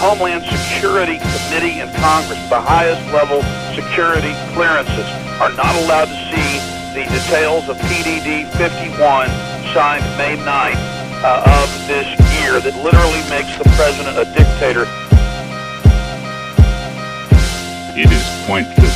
Homeland Security Committee in Congress, the highest level security clearances, are not allowed to see the details of PDD 51 signed May 9th uh, of this year that literally makes the president a dictator. It is pointless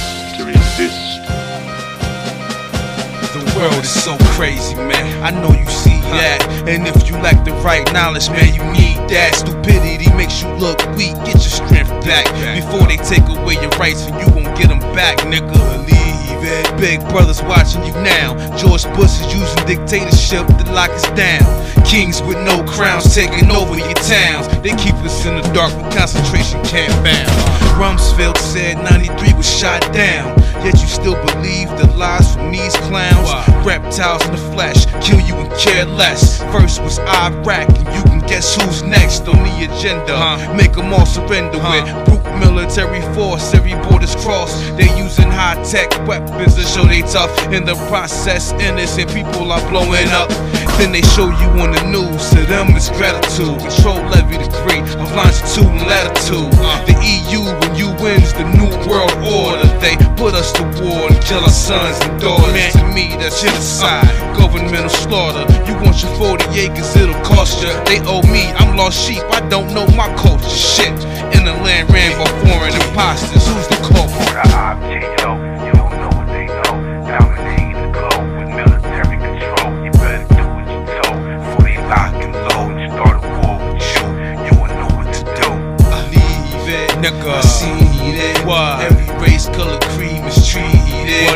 world is so crazy, man. I know you see that. And if you lack the right knowledge, man, you need that. Stupidity makes you look weak. Get your strength back before they take away your rights, and you won't get them back, nigga. Believe it. Big brothers watching you now. George Bush is using dictatorship to lock us down. Kings with no crowns taking over your towns. They keep us in the dark with concentration camp bound. Rumsfeld said 93 was shot down. Yet you still believe the lies from these clowns. Reptiles in the flesh kill you and care less. First was Iraq, and you can guess who's next on the agenda. Make them all surrender with brute military force. Every border's crossed. They're using high tech weapons to show they tough. In the process, innocent people are blowing up. Then they show you on the news. To them, it's gratitude. Control levy degree of longitude and latitude. The EU, when you wins the new world order, they put us to war and kill our sons and daughters. Man, to me, that's genocide. Governmental slaughter. You want your 40 acres, it'll cost you. They owe me, I'm lost sheep. I don't know my culture. Shit. In the land ran by foreign imposters. Who's the culprit? The IPO, you don't know what they know. Dominating the globe with military control. You better do what you told. Before they lock and load and start a war with you, you won't know what to do. Believe it, nigga. I seen it. What?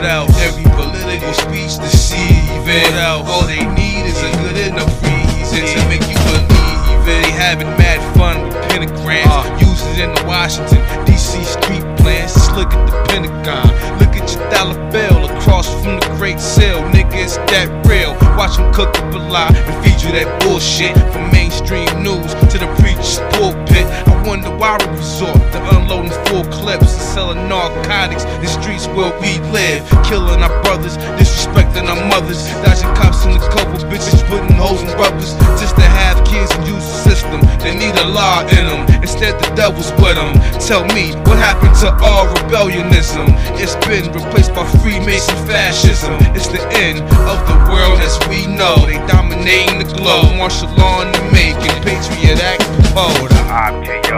Else? Every political speech deceiving. All they need is a good enough reason to make you believe it. They having mad fun with pentagrams. Uh. Use it in the Washington, D.C. street plans. Just look at the Pentagon. Look at your dollar bill across from the Great Seal. Nigga, it's that real. Watch them cook up a lie and feed you that bullshit. From mainstream news to the preacher's pulpit. Wonder why we resort to unloading full clips and selling narcotics in streets where we live. Killing our brothers, disrespecting our mothers. Dodging cops in the couple bitches, putting holes in rubbers. Just to have kids and use the system. They need a law in them. Instead, the devil's with them. Tell me, what happened to all rebellionism? It's been replaced by Freemason fascism. It's the end of the world as we know. They dominating the globe. Martial law in the making. Patriot Act proposed. The IPO,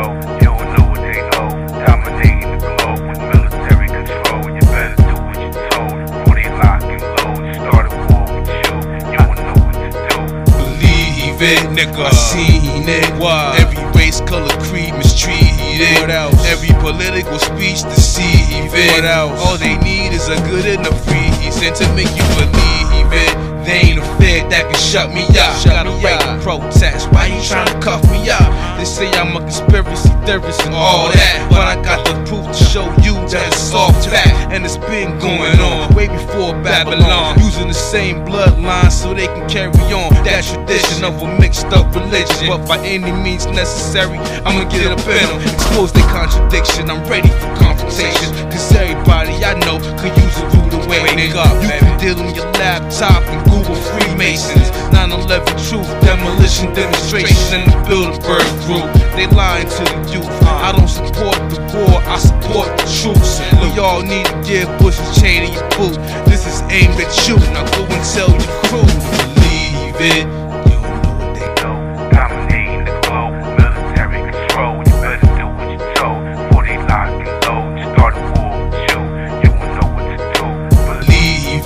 Believe it, nigga. I seen it. What? Every race, color, creed mistreated. What else? Every political speech deceiving. What else? All they need is a good enough reason to make you believe it. They ain't a fed that can shut me up. Got a right to protest. Why you trying to cuff me up? They say I'm a conspiracy theorist and all that. But I got the proof to show you that it's all fact. And it's been going on way before Babylon. Using the same bloodline so they can carry on that tradition of a mixed up religion. But by any means necessary, I'ma get up in them. Expose their contradiction. I'm ready for confrontation. Cause everybody I know could use a rude awakening. You can deal on your laptop and Google Freemasons. 9-11 truth, demolition demonstration in the Bilderberg group. They lying to the youth. Uh-huh. I don't support the war, I support the troops. We all need to give Bush a chain in your boot. This is aimed at you. Now go and tell your crew believe it.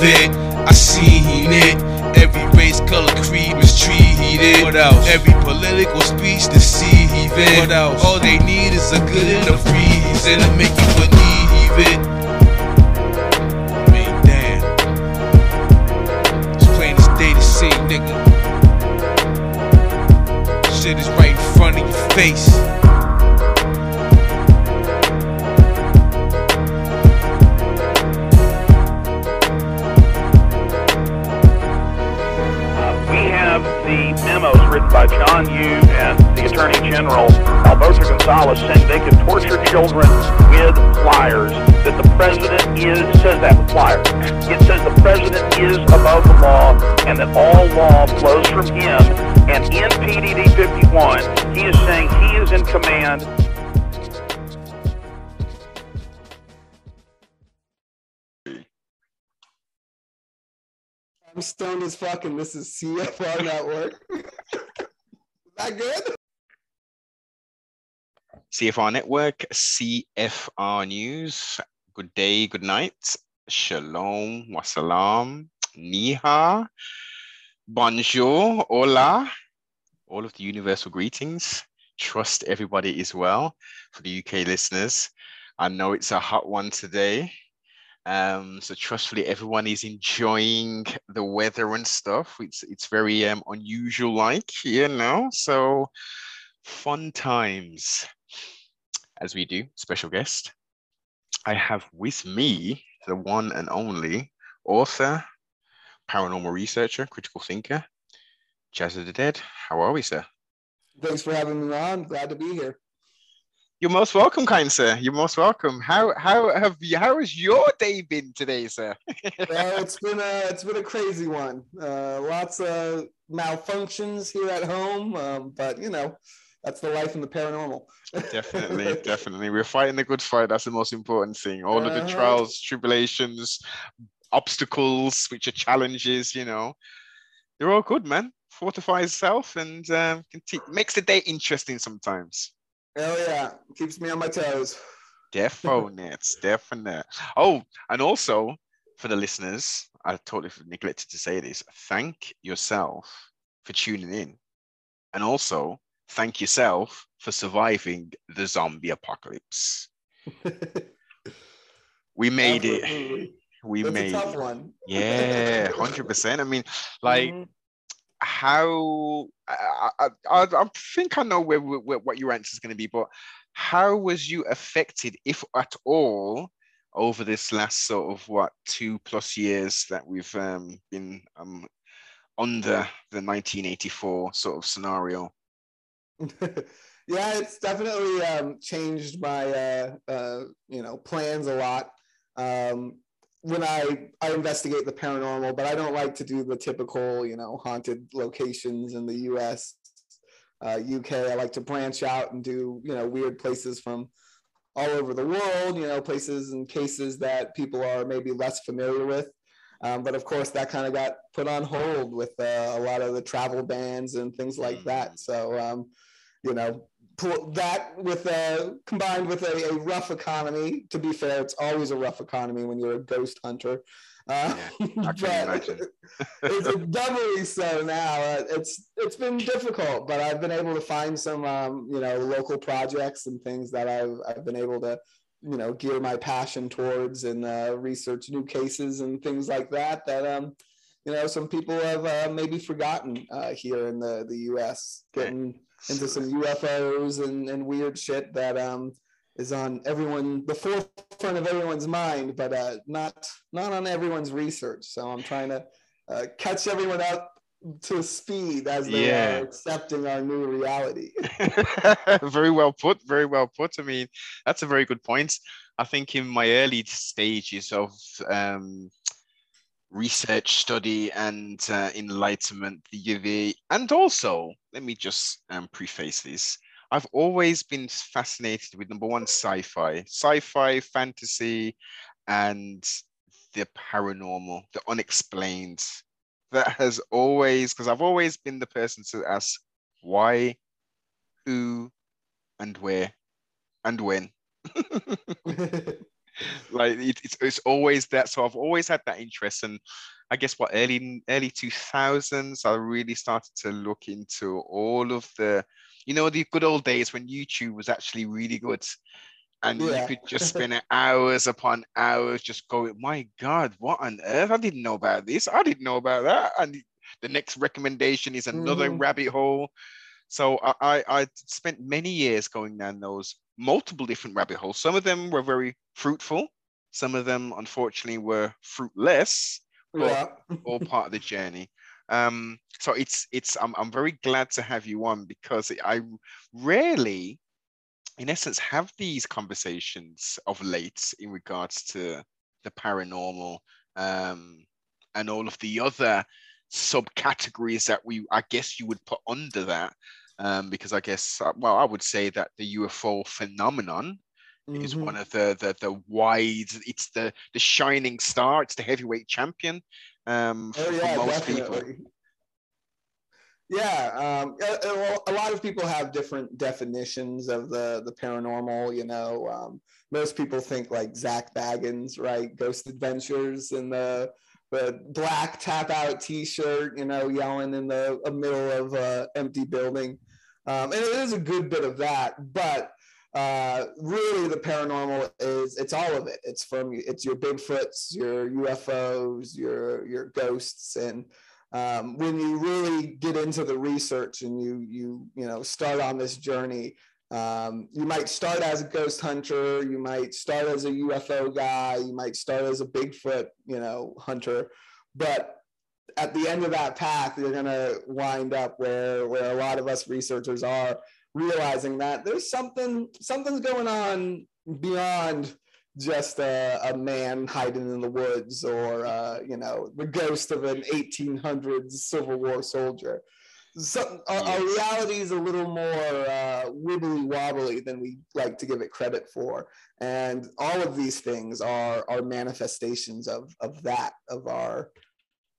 Believe it. I seen it. Every race, color, creed mistreated. What else? Every political speech deceiving. What else? All they need is a good enough reason to make you believe it. As fuck, and this is CFR Network. that good? CFR Network, CFR News. Good day, good night. Shalom, wassalam, niha, bonjour, hola. All of the universal greetings. Trust everybody is well for the UK listeners. I know it's a hot one today. Um, so trustfully, everyone is enjoying the weather and stuff. It's it's very um, unusual, like here now. So fun times as we do. Special guest. I have with me the one and only author, paranormal researcher, critical thinker, Jazz of the Dead. How are we, sir? Thanks for having me on. Glad to be here. You're most welcome, kind sir. You're most welcome. How how have you? How has your day been today, sir? well, it's been a it's been a crazy one. Uh, lots of malfunctions here at home, um, but you know, that's the life in the paranormal. definitely, definitely. We're fighting a good fight. That's the most important thing. All uh-huh. of the uh-huh. trials, tribulations, obstacles, which are challenges, you know, they're all good, man. Fortifies self and um, makes the day interesting sometimes. Hell yeah, keeps me on my toes. Definitely, definitely. Oh, and also for the listeners, I totally neglected to say this. Thank yourself for tuning in, and also thank yourself for surviving the zombie apocalypse. we made it. We That's made a tough one. yeah, hundred percent. I mean, like. Mm-hmm how I, I, I, think I know where, where, what your answer is going to be, but how was you affected, if at all, over this last sort of what two plus years that we've um, been um, under the 1984 sort of scenario? yeah, it's definitely um, changed my uh, uh, you know plans a lot. Um, when I I investigate the paranormal, but I don't like to do the typical, you know, haunted locations in the U.S., uh, UK. I like to branch out and do, you know, weird places from all over the world. You know, places and cases that people are maybe less familiar with. Um, but of course, that kind of got put on hold with uh, a lot of the travel bans and things like that. Mm. So, um, you know, that with a combined with a, a, rough economy. To be fair, it's always a rough economy when you're a ghost hunter. Uh, yeah, it's doubly so now. Uh, it's it's been difficult, but I've been able to find some um, you know local projects and things that I've I've been able to you know gear my passion towards and uh, research new cases and things like that. That um you know some people have uh, maybe forgotten uh, here in the the U.S. getting into some UFOs and, and weird shit that um is on everyone the forefront of everyone's mind, but uh, not not on everyone's research. So I'm trying to uh, catch everyone up to speed as they yeah. are accepting our new reality. very well put. Very well put. I mean, that's a very good point. I think in my early stages of um, research, study, and uh, enlightenment, the UV. And also, let me just um, preface this. I've always been fascinated with number one, sci-fi, sci-fi, fantasy, and the paranormal, the unexplained. That has always, because I've always been the person to ask why, who, and where, and when. like it, it's it's always that. So I've always had that interest, and I guess what early early two thousands, I really started to look into all of the, you know, the good old days when YouTube was actually really good. And yeah. you could just spend hours upon hours just going, my God, what on earth? I didn't know about this. I didn't know about that. And the next recommendation is another mm. rabbit hole. So I, I, spent many years going down those multiple different rabbit holes. Some of them were very fruitful. Some of them, unfortunately, were fruitless. Yeah. all part of the journey. Um, so it's it's I'm I'm very glad to have you on because I rarely, in essence, have these conversations of late in regards to the paranormal um, and all of the other subcategories that we I guess you would put under that um, because I guess, uh, well, I would say that the UFO phenomenon mm-hmm. is one of the, the the wide. It's the the shining star. It's the heavyweight champion, um, for, Oh for yeah, most definitely. people. Yeah, um, a, a- lot of people have different definitions of the the paranormal. You know, um, most people think like Zak Bagans, right? Ghost Adventures and the the black tap out T-shirt, you know, yelling in the middle of a empty building, um, and it is a good bit of that, but. Uh, really, the paranormal is it's all of it. It's from it's your Bigfoots, your UFOs, your your ghosts, and um, when you really get into the research and you you you know start on this journey um, you might start as a ghost hunter you might start as a ufo guy you might start as a bigfoot you know hunter but at the end of that path you're going to wind up where where a lot of us researchers are realizing that there's something something's going on beyond just a, a man hiding in the woods or uh, you know the ghost of an 1800s civil war soldier. So our, our reality is a little more uh, wibbly wobbly than we like to give it credit for. And all of these things are are manifestations of of that of our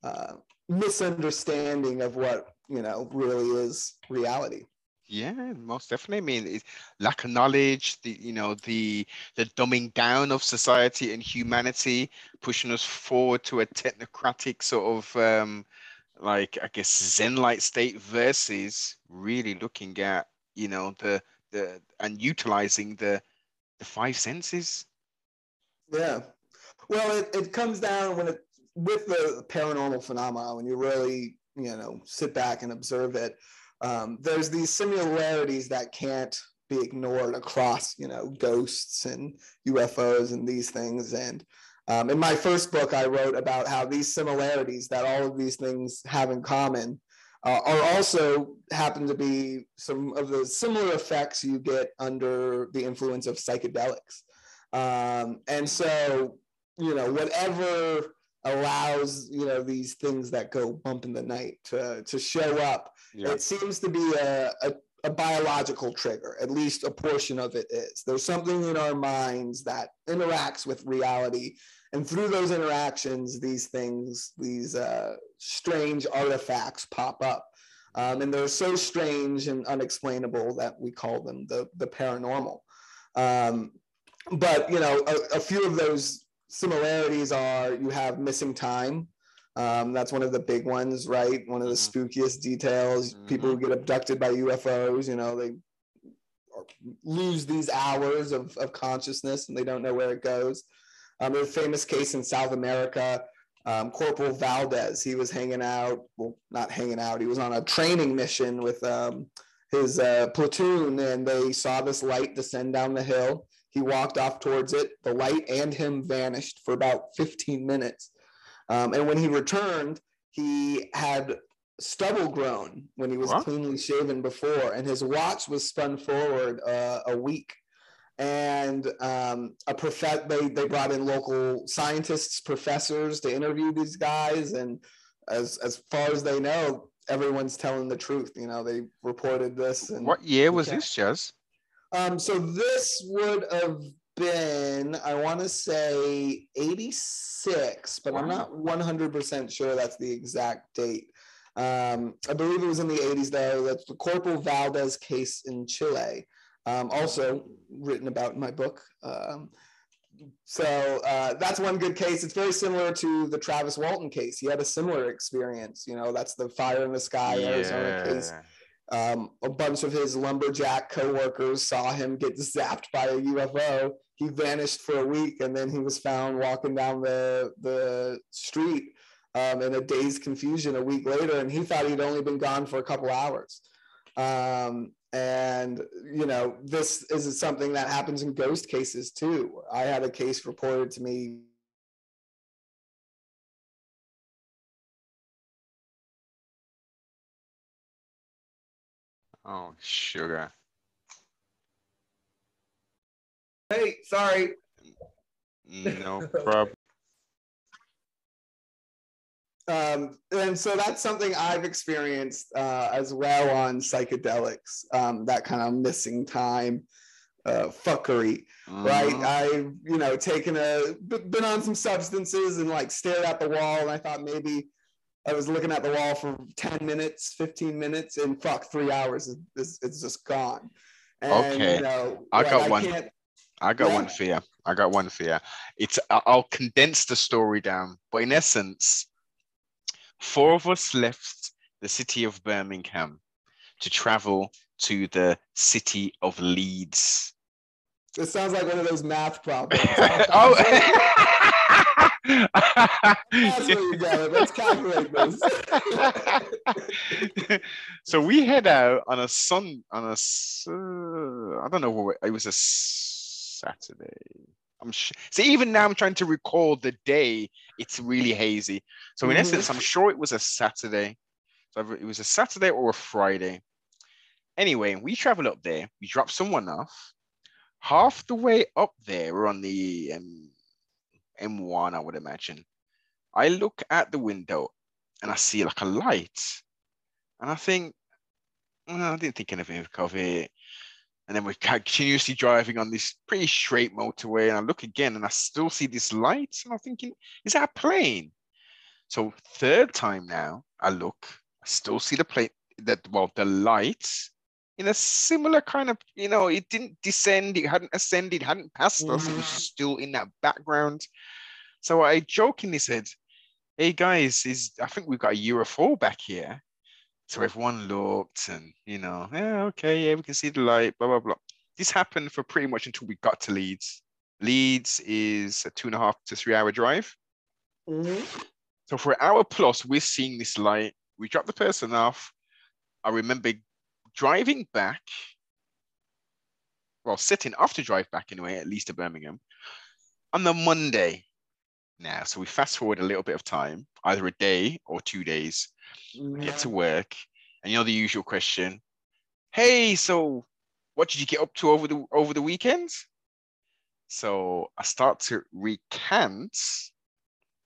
uh, misunderstanding of what you know really is reality Yeah, most definitely. I mean, it's lack of knowledge, the you know the the dumbing down of society and humanity, pushing us forward to a technocratic sort of um, like I guess Zen-like state versus really looking at you know the the and utilizing the the five senses. Yeah. Well, it, it comes down when it with the paranormal phenomena when you really you know sit back and observe it. Um, there's these similarities that can't be ignored across you know ghosts and UFOs and these things. And um, in my first book, I wrote about how these similarities that all of these things have in common uh, are also happen to be some of the similar effects you get under the influence of psychedelics. Um, and so, you know, whatever allows, you know, these things that go bump in the night to, to show up, it seems to be a, a, a biological trigger, at least a portion of it is. There's something in our minds that interacts with reality. And through those interactions, these things, these uh, strange artifacts pop up. Um, and they're so strange and unexplainable that we call them the, the paranormal. Um, but you know, a, a few of those similarities are you have missing time. Um, that's one of the big ones, right? One of the Mhm. spookiest details. People who get abducted by UFOs, you know, they lose these hours of, of consciousness and they don't know where it goes. Um, there's a famous case in South America. Um, Corporal Valdez, he was hanging out, well, not hanging out, he was on a training mission with um, his uh, platoon and they saw this light descend down the hill. He walked off towards it. The light and him vanished for about 15 minutes. Um, and when he returned, he had stubble grown when he was What? cleanly shaven before, and his watch was spun forward uh, a week. And um, a prof- they, they brought in local scientists, professors to interview these guys. And as, as far as they know, everyone's telling the truth. You know, they reported this. And What year was this, Jazz? Um, so this would have been, I want to say 86, but I'm not 100% sure that's the exact date. Um, I believe it was in the 80s, though. That's the Corporal Valdez case in Chile, um, also written about in my book. Um, so uh, that's one good case. It's very similar to the Travis Walton case. He had a similar experience. You know, that's the fire in the sky Arizona case um, a bunch of his lumberjack coworkers saw him get zapped by a UFO. He vanished for a week, and then he was found walking down the the street um, in a dazed confusion a week later, and he thought he'd only been gone for a couple hours. Um, and you know, this is something that happens in ghost cases too. I had a case reported to me Oh, sugar. Hey, sorry, No problem. um, and so that's something I've experienced uh, as well on psychedelics. Um, that kind of missing time. uh, fuckery, right? Mhm. I, you know, taken a, been on some substances and like stared at the wall, and I thought maybe I was looking at the wall for ten minutes, fifteen minutes, and fuck, three hours is, is it's just gone. And, Okay. you know, I like, got one. can't- I got Yeah. one fear. I got one fear. It's I- I'll condense the story down, but in essence, four of us left the city of Birmingham to travel to the city of Leeds. This sounds like one of those math problems. oh. That's where you got it. Let's calculate this. so we head out on a sun on a uh, I don't know what it was a Saturday. I'm sh- see even now I'm trying to recall the day. It's really hazy. So in Mhm. essence, I'm sure it was a Saturday. So it was a Saturday or a Friday. Anyway, we travel up there. We drop someone off. Half the way up there, we're on the um, M1, I would imagine. I look at the window and I see like a light. And I think, well, I didn't think anything of it. And then we're continuously driving on this pretty straight motorway. And I look again and I still see this light. And I'm thinking, is that a plane? So third time now, I look, I still see the plane, that well, the light in a similar kind of, you know, it didn't descend, it hadn't ascended, hadn't passed us, it was Mhm. still in that background. So I jokingly said, Hey guys, is I think we've got a UFO back here. So everyone looked and you know, yeah, okay, yeah, we can see the light, blah blah blah. This happened for pretty much until we got to Leeds. Leeds is a two and a half to three hour drive. Mhm. So for an hour plus, we're seeing this light. We dropped the person off. I remember driving back, well, sitting off to drive back anyway, at least to Birmingham, on the Monday now. So we fast forward a little bit of time, either a day or two days, get to work, and you know the usual question, hey, so what did you get up to over the over the weekend? So I start to recant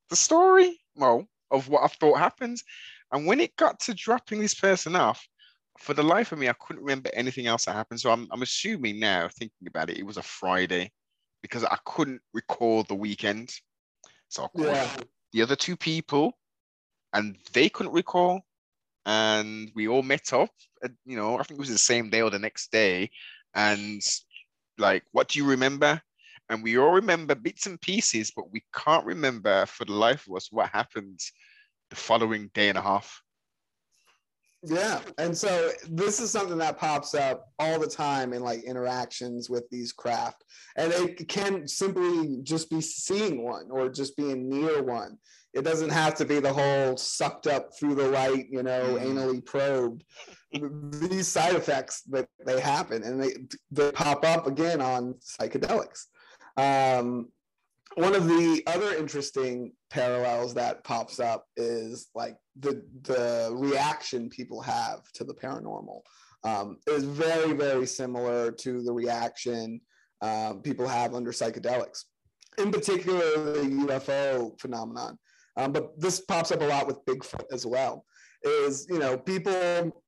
the story, well, of what I thought happened. And when it got to dropping this person off, for the life of me, I couldn't remember anything else that happened. So I'm, I'm assuming now, thinking about it, it was a Friday because I couldn't recall the weekend. So I Yeah. the other two people and they couldn't recall. And we all met up, you know, I think it was the same day or the next day. And like, what do you remember? And we all remember bits and pieces, but we can't remember for the life of us what happened the following day and a half. Yeah. And so this is something that pops up all the time in like interactions with these craft. And it can simply just be seeing one or just being near one. It doesn't have to be the whole sucked up through the light, you know, Mhm. anally probed. These side effects that they happen and they they pop up again on psychedelics. Um, one of the other interesting parallels that pops up is like the the reaction people have to the paranormal um, is very very similar to the reaction um, people have under psychedelics in particular the ufo phenomenon um, but this pops up a lot with bigfoot as well is you know people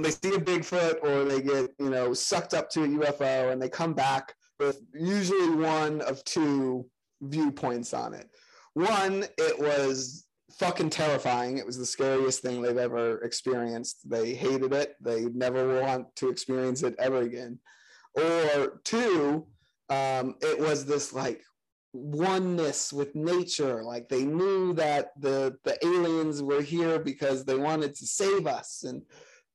they see a bigfoot or they get you know sucked up to a ufo and they come back with usually one of two viewpoints on it. One, it was fucking terrifying. It was the scariest thing they've ever experienced. They hated it. They never want to experience it ever again. Or two, um, it was this like oneness with nature. Like they knew that the the aliens were here because they wanted to save us, and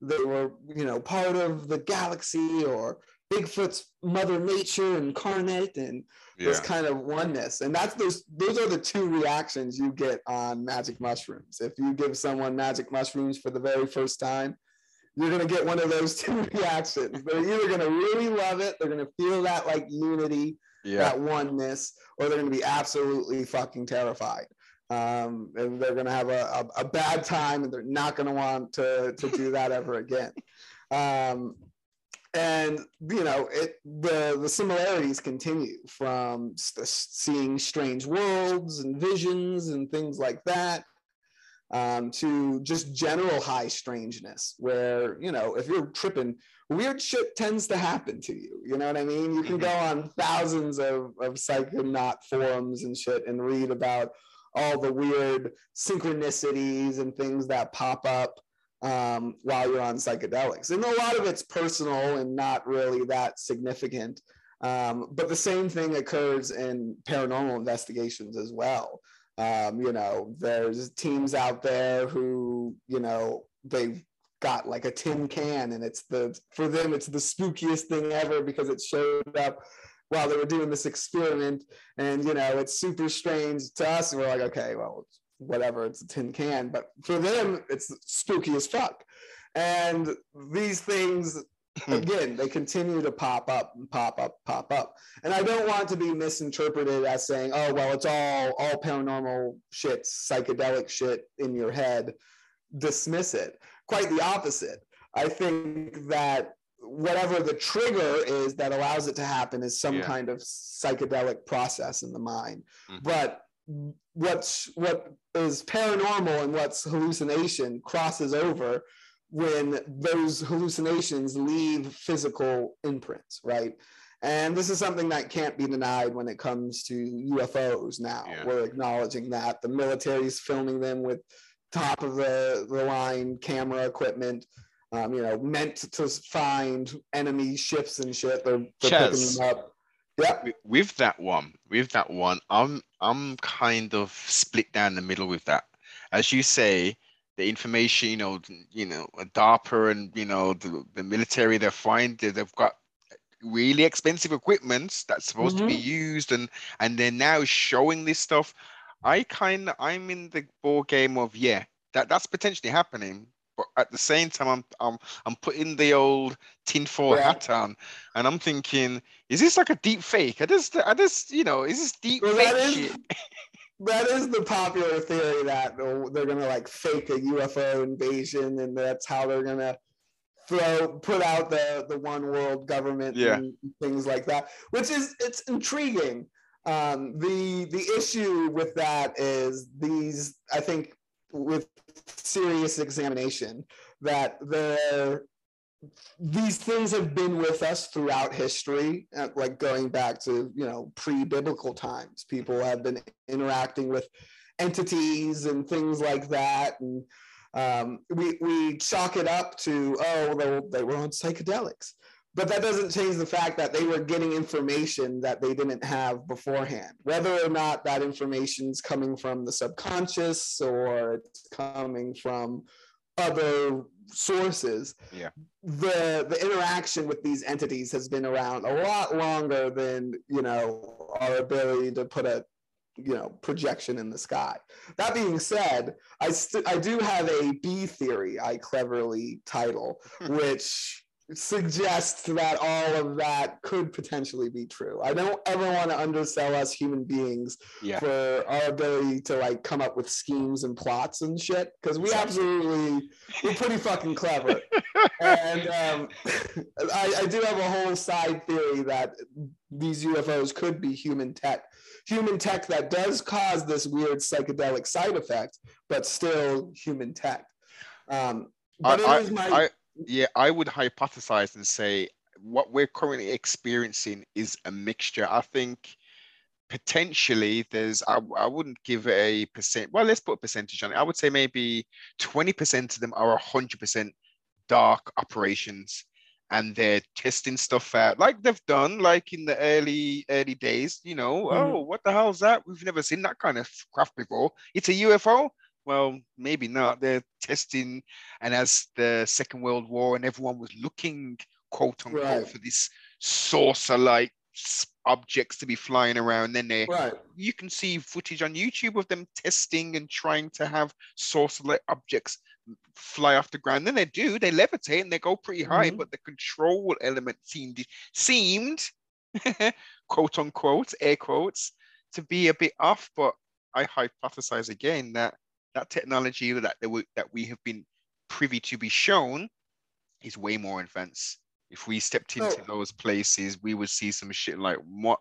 they were you know part of the galaxy or Bigfoot's mother nature incarnate and this kind of oneness. And that's those those are the two reactions you get on magic mushrooms. If you give someone magic mushrooms for the very first time, you're gonna get one of those two reactions. They're either gonna really love it, they're gonna feel that like unity, Yeah. that oneness, or they're gonna be absolutely fucking terrified. Um, and they're gonna have a, a, a bad time and they're not gonna want to to do that ever again. Um, and you know it the the similarities continue from st- seeing strange worlds and visions and things like that um, to just general high strangeness, where, you know, if you're tripping, weird shit tends to happen to you. You know what I mean? You can go on thousands of, of psychonaut forums and shit and read about all the weird synchronicities and things that pop up um, while you're on psychedelics. And a lot of it's personal and not really that significant. Um, but the same thing occurs in paranormal investigations as well. Um, you know, there's teams out there who, you know, they've got like a tin can and it's the, for them, it's the spookiest thing ever because it showed up while they were doing this experiment. And, you know, it's super strange to us. And we're like, okay, well, whatever, it's a tin can. But for them, it's spooky as fuck. And these things Hmm. again they continue to pop up and pop up pop up and i don't want to be misinterpreted as saying oh well it's all all paranormal shit psychedelic shit in your head dismiss it quite the opposite i think that whatever the trigger is that allows it to happen is some Yeah. kind of psychedelic process in the mind Mhm. but what's what is paranormal and what's hallucination crosses over when those hallucinations leave physical imprints, right? And this is something that can't be denied when it comes to UFOs now. Yeah. We're acknowledging that. The military's filming them with top of the, the line camera equipment, um, you know, meant to find enemy ships and shit. They're, they're picking them up. Wi- with that one, with that one, I'm I'm kind of split down the middle with that. As you say, the information, you know, you know, DARPA and you know the, the military, they're fine. they- They've got really expensive equipment that's supposed to be mm-hmm. used, and and they're now showing this stuff. I kind of I'm in the ball game of yeah, that that's potentially happening. But at the same time, I'm I'm I'm putting the old tinfoil Yeah. hat on, and I'm thinking, is this like a deep fake? I just, I just, you know, is this deep Well, fake that is- shit? that is the popular theory that they're they're gonna like fake a UFO invasion, and that's how they're gonna throw put out the the one world government Yeah. and things like that. Which is it's intriguing. Um, the the issue with that is these I think with serious examination that there these things have been with us throughout history, uh, like going back to you know pre-biblical times. People have been interacting with entities and things like that, and um, we we chalk it up to oh they, they were on psychedelics, but that doesn't change the fact that they were getting information that they didn't have beforehand. Whether or not that information is coming from the subconscious or it's coming from other sources Yeah. the the interaction with these entities has been around a lot longer than you know our ability to put a you know projection in the sky that being said i st- i do have a b theory i cleverly title hmm. which suggests that all of that could potentially be true. I don't ever want to undersell us human beings Yeah. for our ability to like come up with schemes and plots and shit because we absolutely we're pretty fucking clever. And um, I, I do have a whole side theory that these ufos could be human tech human tech that does cause this weird psychedelic side effect but still human tech. Um, but I, it is my I, yeah, I would hypothesize and say what we're currently experiencing is a mixture. I think potentially there's, I, I wouldn't give a percent. Well, let's put a percentage on it. I would say maybe 20% of them are 100% dark operations and they're testing stuff out like they've done like in the early early days you know Mhm. oh what the hell's that we've never seen that kind of craft before it's a ufo well maybe not they're testing and as the second world war and everyone was looking quote unquote Right. for this saucer like objects to be flying around then they right you can see footage on YouTube of them testing and trying to have saucer-like objects fly off the ground. Then they do, they levitate and they go pretty high, Mhm. but the control element seemed seemed quote unquote, air quotes, to be a bit off. But I hypothesize again that that technology that they that we have been privy to be shown is way more advanced. If we stepped into Oh. those places, we would see some shit like what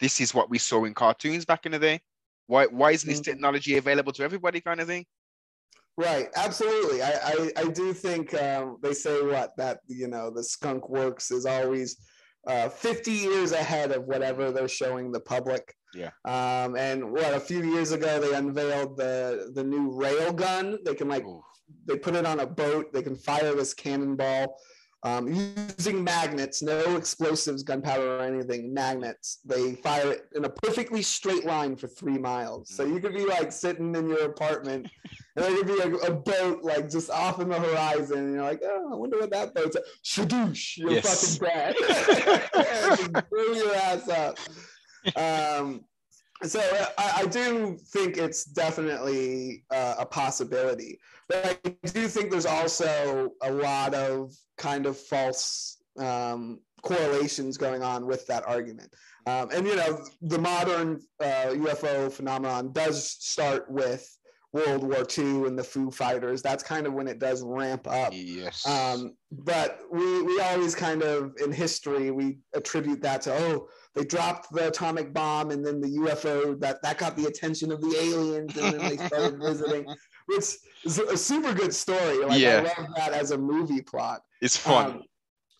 this is what we saw in cartoons back in the day. Why why isn't this Mhm. technology available to everybody kind of thing? Right, absolutely. I, I, I do think um, they say what that you know the skunk works is always uh, 50 years ahead of whatever they're showing the public. Yeah. Um, and what a few years ago they unveiled the the new rail gun. They can like Ooh. they put it on a boat. They can fire this cannonball um, using magnets, no explosives, gunpowder, or anything. Magnets. They fire it in a perfectly straight line for three miles. So you could be like sitting in your apartment, and there could be a, a boat like just off in the horizon, and you're like, oh, I wonder what that boat's. At. Shadoosh, you're Yes. fucking dead. Just blew your ass up. Um, so I, I do think it's definitely uh, a possibility, but I do think there's also a lot of kind of false um, correlations going on with that argument. Um, and you know, the modern uh, UFO phenomenon does start with World War II and the Foo Fighters. That's kind of when it does ramp up. Yes. Um, but we we always kind of in history we attribute that to oh they dropped the atomic bomb and then the UFO that that got the attention of the aliens and then they started visiting, which is a super good story. Like Yeah. I love that as a movie plot. it's fun. Um,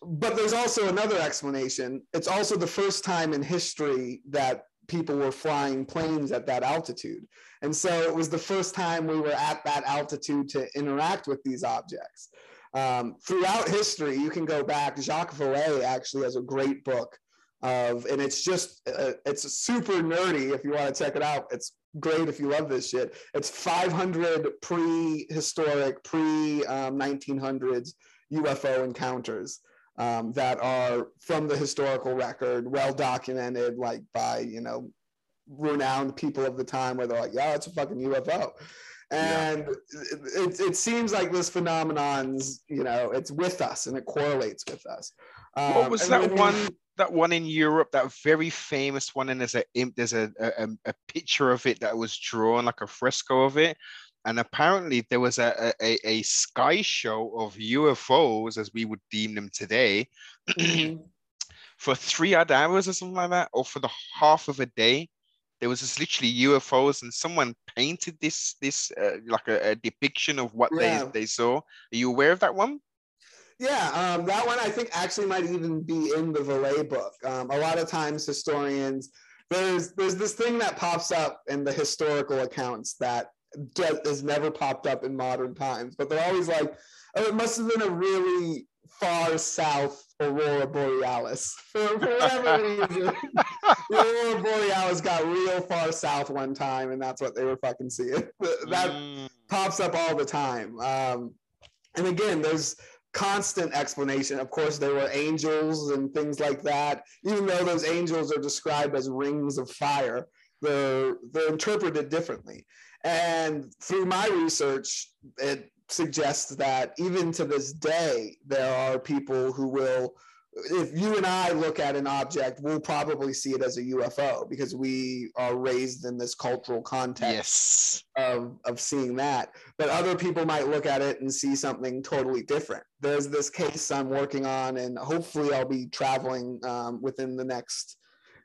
but there's also another explanation. It's also the first time in history that people were flying planes at that altitude. And so it was the first time we were at that altitude to interact with these objects. Um, throughout history, you can go back. Jacques Vallée actually has a great book of, and it's just, uh, it's super nerdy if you want to check it out. It's great if you love this shit. It's 500 prehistoric, pre um, 1900s UFO encounters um, that are from the historical record, well documented, like by you know renowned people of the time, where they're like, "Yeah, it's a fucking UFO," and it, it, it seems like this phenomenon's you know it's with us and it correlates with us. what Um, was that then- one? That one in Europe, that very famous one, and there's a imp- there's a a- a picture of it that was drawn like a fresco of it, and apparently there was a a, a sky show of UFOs as we would deem them today Mhm. for three odd hours or something like that, or for the half of a day. There was just literally UFOs, and someone painted this this uh, like a, a depiction of what Yeah. they they saw. Are you aware of that one? Yeah, um, that one I think actually might even be in the Vallée book. Um, a lot of times historians, there's there's this thing that pops up in the historical accounts that just has never popped up in modern times, but they're always like, oh, it must have been a really far south aurora borealis for, for whatever reason. aurora borealis got real far south one time, and that's what they were fucking seeing. That Mm. pops up all the time. Um, and again, there's constant explanation. Of course, there were angels and things like that. Even though those angels are described as rings of fire, they're they're interpreted differently. And through my research, it suggests that even to this day, there are people who will. If you and I look at an object, we'll probably see it as a UFO because we are raised in this cultural context Yes. of of seeing that but other people might look at it and see something totally different there's this case i'm working on and hopefully i'll be traveling um, within the next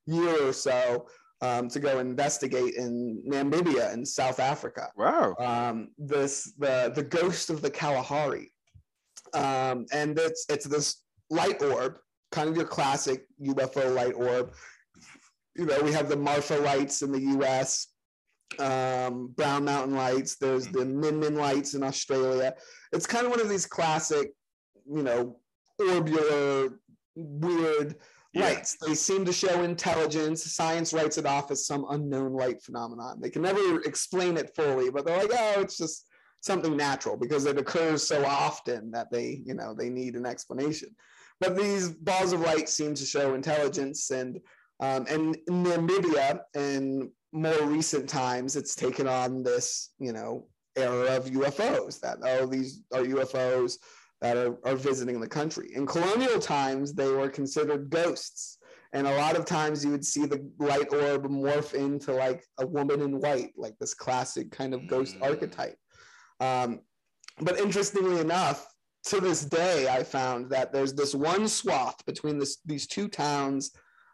year or so um, to go investigate in namibia in south africa Wow. um, this the the ghost of the Kalahari, um, and it's it's this light orb, kind of your classic UFO light orb. You know, we have the Marfa lights in the U.S., um, Brown Mountain lights. There's the Min Min lights in Australia. It's kind of one of these classic, you know, orbular, weird Yeah. They seem to show intelligence. Science writes it off as some unknown light phenomenon. They can never explain it fully, but they're like, oh, it's just something natural because it occurs so often that they, you know, they need an explanation. But these balls of light seem to show intelligence, and um, and in Namibia, in more recent times, it's taken on this, you know, era of UFOs. That oh, these are UFOs that are, are visiting the country. In colonial times, they were considered ghosts. And a lot of times you would see the light orb morph into like a woman in white, like this classic kind of ghost Mm. archetype. Um, but interestingly enough, to this day, I found that there's this one swath between this, these two towns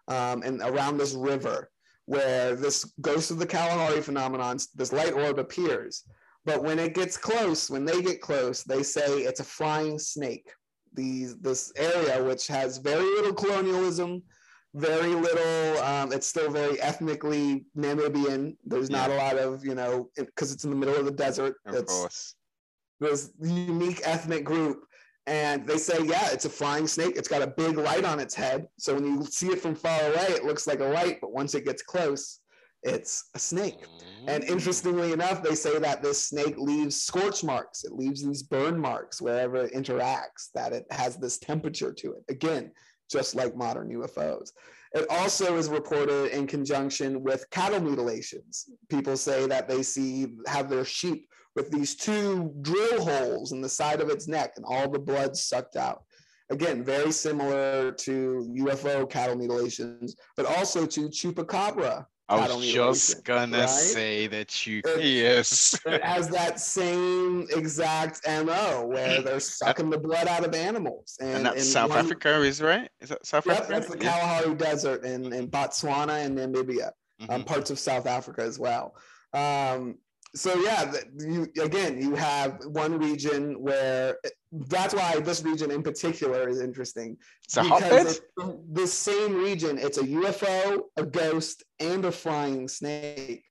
um, and around this river where this ghost of the Kalahari phenomenon, this light orb appears. But when it gets close, when they get close, they say it's a flying snake. These this area which has very little colonialism, very little. Um, it's still very ethnically Namibian. There's not a lot of you know because it's in the middle of the desert. Of it's course. this unique ethnic group. And they say, yeah, it's a flying snake. It's got a big light on its head. So when you see it from far away, it looks like a light. But once it gets close, it's a snake. And Mm. interestingly enough, they say that this snake leaves scorch marks. It leaves these burn marks wherever it interacts, that it has this temperature to it. Again, just like modern UFOs. It also is reported in conjunction with cattle mutilations. People say that they see have their sheep with these two drill holes in the side of its neck and all the blood sucked out. Again, very similar to UFO cattle mutilations, but also to chupacabra I was just gonna right? say that you It's- yes. it has that same exact MO where they're sucking the blood out of animals. And, and that's in South one- Africa, is right? Is that South Yep, Africa? that's the Yeah. Kalahari Desert in, in Botswana and Namibia, um, Mhm. parts of South Africa as well. Um, so yeah, you again, you have one region where that's why this region in particular is interesting. It's a because it's the same region. It's a UFO, a ghost, and a flying snake.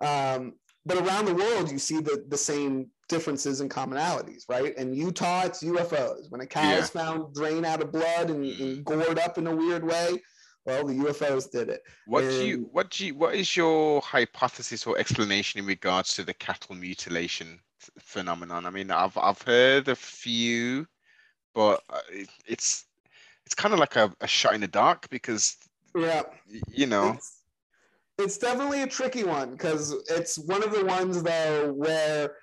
Um, but around the world, you see the, the same differences and commonalities, right? In Utah, it's UFOs. When a cow Yeah. is found drained out of blood and, and gored up in a weird way, well, the UFOs did it. What do you what do you what is your hypothesis or explanation in regards to the cattle mutilation phenomenon? I mean, I've I've heard a few, but uh, it, it's it's kind of like a, a shot in the dark because Yeah. you know It's, it's definitely a tricky one because it's one of the ones though where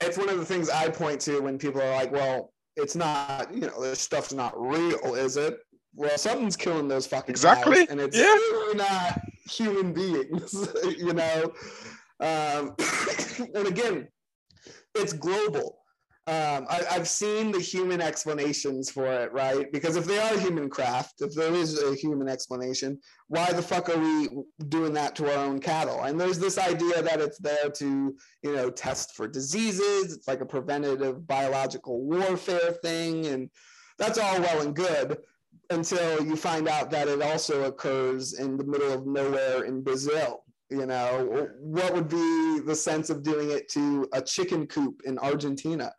it's one of the things I point to when people are like, "Well, it's not, you know, this stuff's not real, is it?" Well, something's killing those fucking Exactly, and it's yeah. not human beings, you know. Um, and again, it's global. Um, I, I've seen the human explanations for it, right? Because if they are human craft, if there is a human explanation, why the fuck are we doing that to our own cattle? And there's this idea that it's there to, you know, test for diseases. It's like a preventative biological warfare thing. And that's all well and good until you find out that it also occurs in the middle of nowhere in Brazil. You know, what would be the sense of doing it to a chicken coop in Argentina?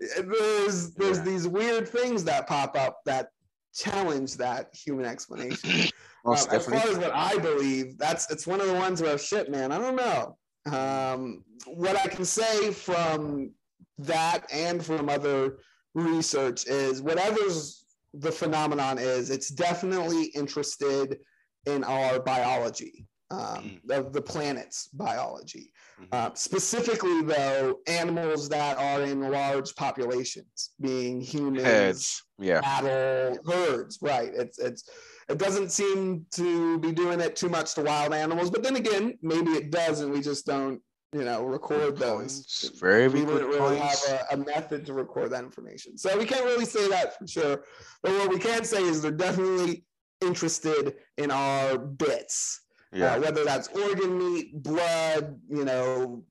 There's there's Yeah. these weird things that pop up that challenge that human explanation. Um, as far as what I believe, that's it's one of the ones where shit, man, I don't know. Um, what I can say from that and from other research is whatever's the phenomenon is, it's definitely interested in our biology, um, of the planet's biology. Mhm. Uh, specifically, though, animals that are in large populations, being humans, Heads, yeah. cattle herds right it's it's it doesn't seem to be doing it too much to wild animals but then again maybe it does and we just don't you know record those Very we wouldn't really points. have a, a method to record that information so we can't really say that for sure but what we can say is they're definitely interested in our bits Yeah. uh, whether that's organ meat, blood, you know,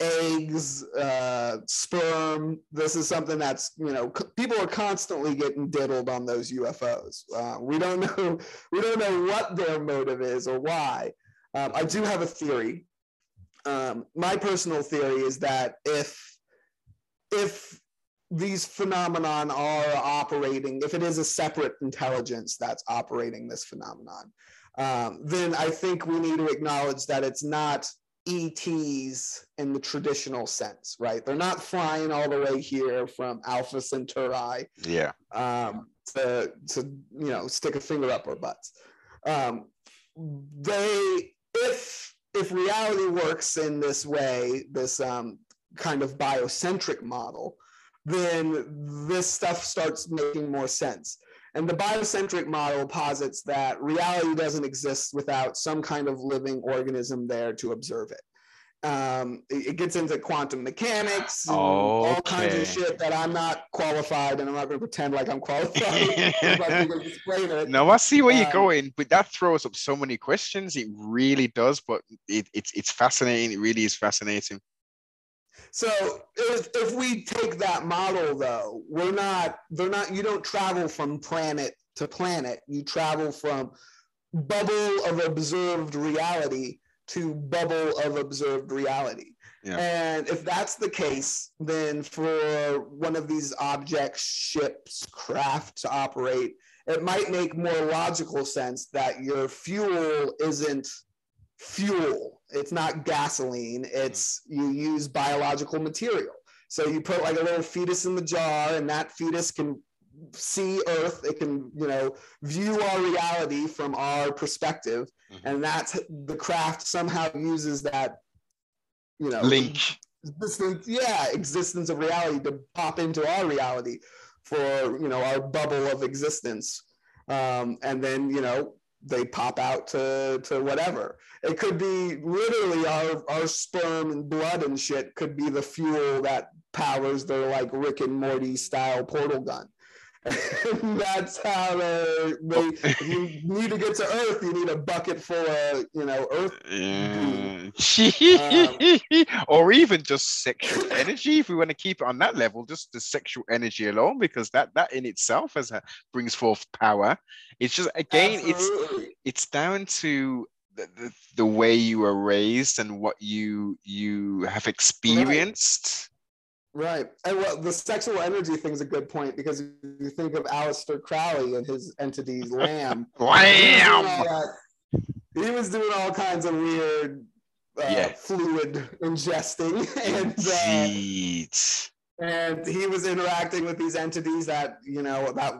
eggs, uh, sperm. This is something that's you know c- people are constantly getting diddled on those UFOs. Uh, we don't know we don't know what their motive is or why. Um, I do have a theory. Um, my personal theory is that if if these phenomenon are operating, if it is a separate intelligence that's operating this phenomenon, um, then I think we need to acknowledge that it's not ETs in the traditional sense, right? They're not flying all the way here from Alpha Centauri yeah. um, to, to, you know, stick a finger up our butts. Um, they, if, if reality works in this way, this um, kind of biocentric model, then this stuff starts making more sense. And the biocentric model posits that reality doesn't exist without some kind of living organism there to observe it. Um, it, gets into quantum mechanics and all kinds of shit that I'm not qualified, and I'm not going to pretend like I'm qualified if I can explain it. No, I see where you're Um, going, but that throws up so many questions. It really does, but it, it's it's fascinating. It really is fascinating. So if, if we take that model though, we're not, they're not, you don't travel from planet to planet. You travel from bubble of observed reality to bubble of observed reality. Yeah. And if that's the case, then for one of these objects, ships, craft to operate, it might make more logical sense that your fuel isn't fuel. It's not gasoline. It's mm. you use biological material. So you put like a little fetus in the jar, and that fetus can see Earth. It can, you know, view our reality from our perspective, Mhm. and that's the craft somehow uses that, you know, Link. existence, yeah, existence of reality to pop into our reality for you know our bubble of existence, um, and then you know they pop out to to whatever. It could be literally our our sperm and blood and shit could be the fuel that powers their like Rick and Morty style portal gun. That's how they, they you need to get to Earth, you need a bucket full of you know Earth Yeah. Um, or even just sexual energy if we want to keep it on that level just the sexual energy alone because that that in itself as brings forth power it's just again it's Absolutely. it's down to the, the, the way you were raised and what you you have experienced Right. And well, the sexual energy thing is a good point because if you think of Aleister Crowley and his entity Lam. he was doing all Wham! that- He was doing all kinds of weird uh, Yeah. fluid ingesting and uh, and he was interacting with these entities that you know that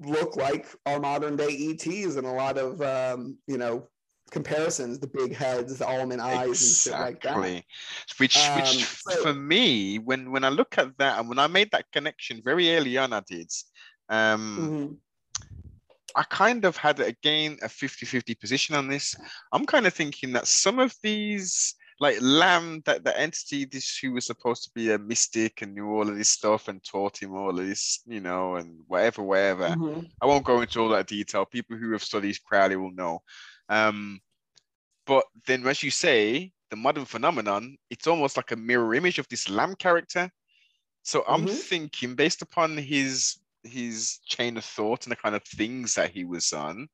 look like our modern day ETs and a lot of um, you know comparisons, the big heads, the almond eyes, and shit like that. Exactly. Which, which Um, so- for me, when when I look at that and when I made that connection very early on, I did. Um, Mhm. I kind of had again a 50-50 position on this. I'm kind of thinking that some of these, like Lam, that the entity this who was supposed to be a mystic and knew all of this stuff and taught him all of this, you know, and whatever, whatever. Mhm. I won't go into all that detail. People who have studied Crowley will know. Um, but then, as you say, the modern phenomenon, it's almost like a mirror image of this Lam character. So I'm Mhm. thinking, based upon his his chain of thought and the kind of things that he was on,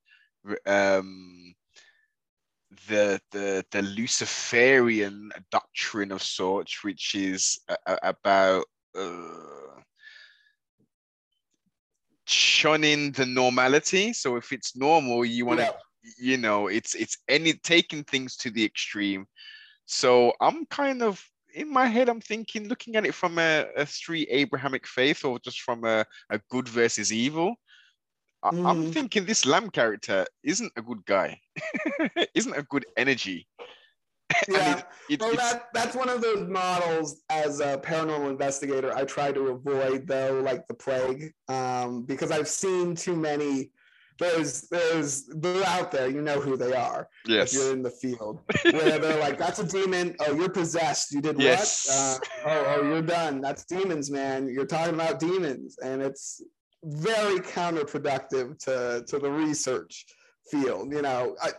um, the the the Luciferian doctrine of sorts, which is a- a- about uh, shunning the normality. So if it's normal, you want to, Yeah. You know, it's it's any taking things to the extreme. So I'm kind of in my head, I'm thinking, looking at it from a, a three Abrahamic faith or just from a, a good versus evil. I, I'm Mhm. thinking this Lam character isn't a good guy, isn't a good energy. Yeah. it- it- well, that that's one of those models as a paranormal investigator I try to avoid though, like the plague, um, because I've seen too many. There's there's they're out there. You know who they are yes. if you're in the field. Where they're like, "That's a demon. Oh, you're possessed. You did Yes. what? Uh, oh, oh, you're done. That's demons, man. You're talking about demons, and it's very counterproductive to to the research field. You know, I,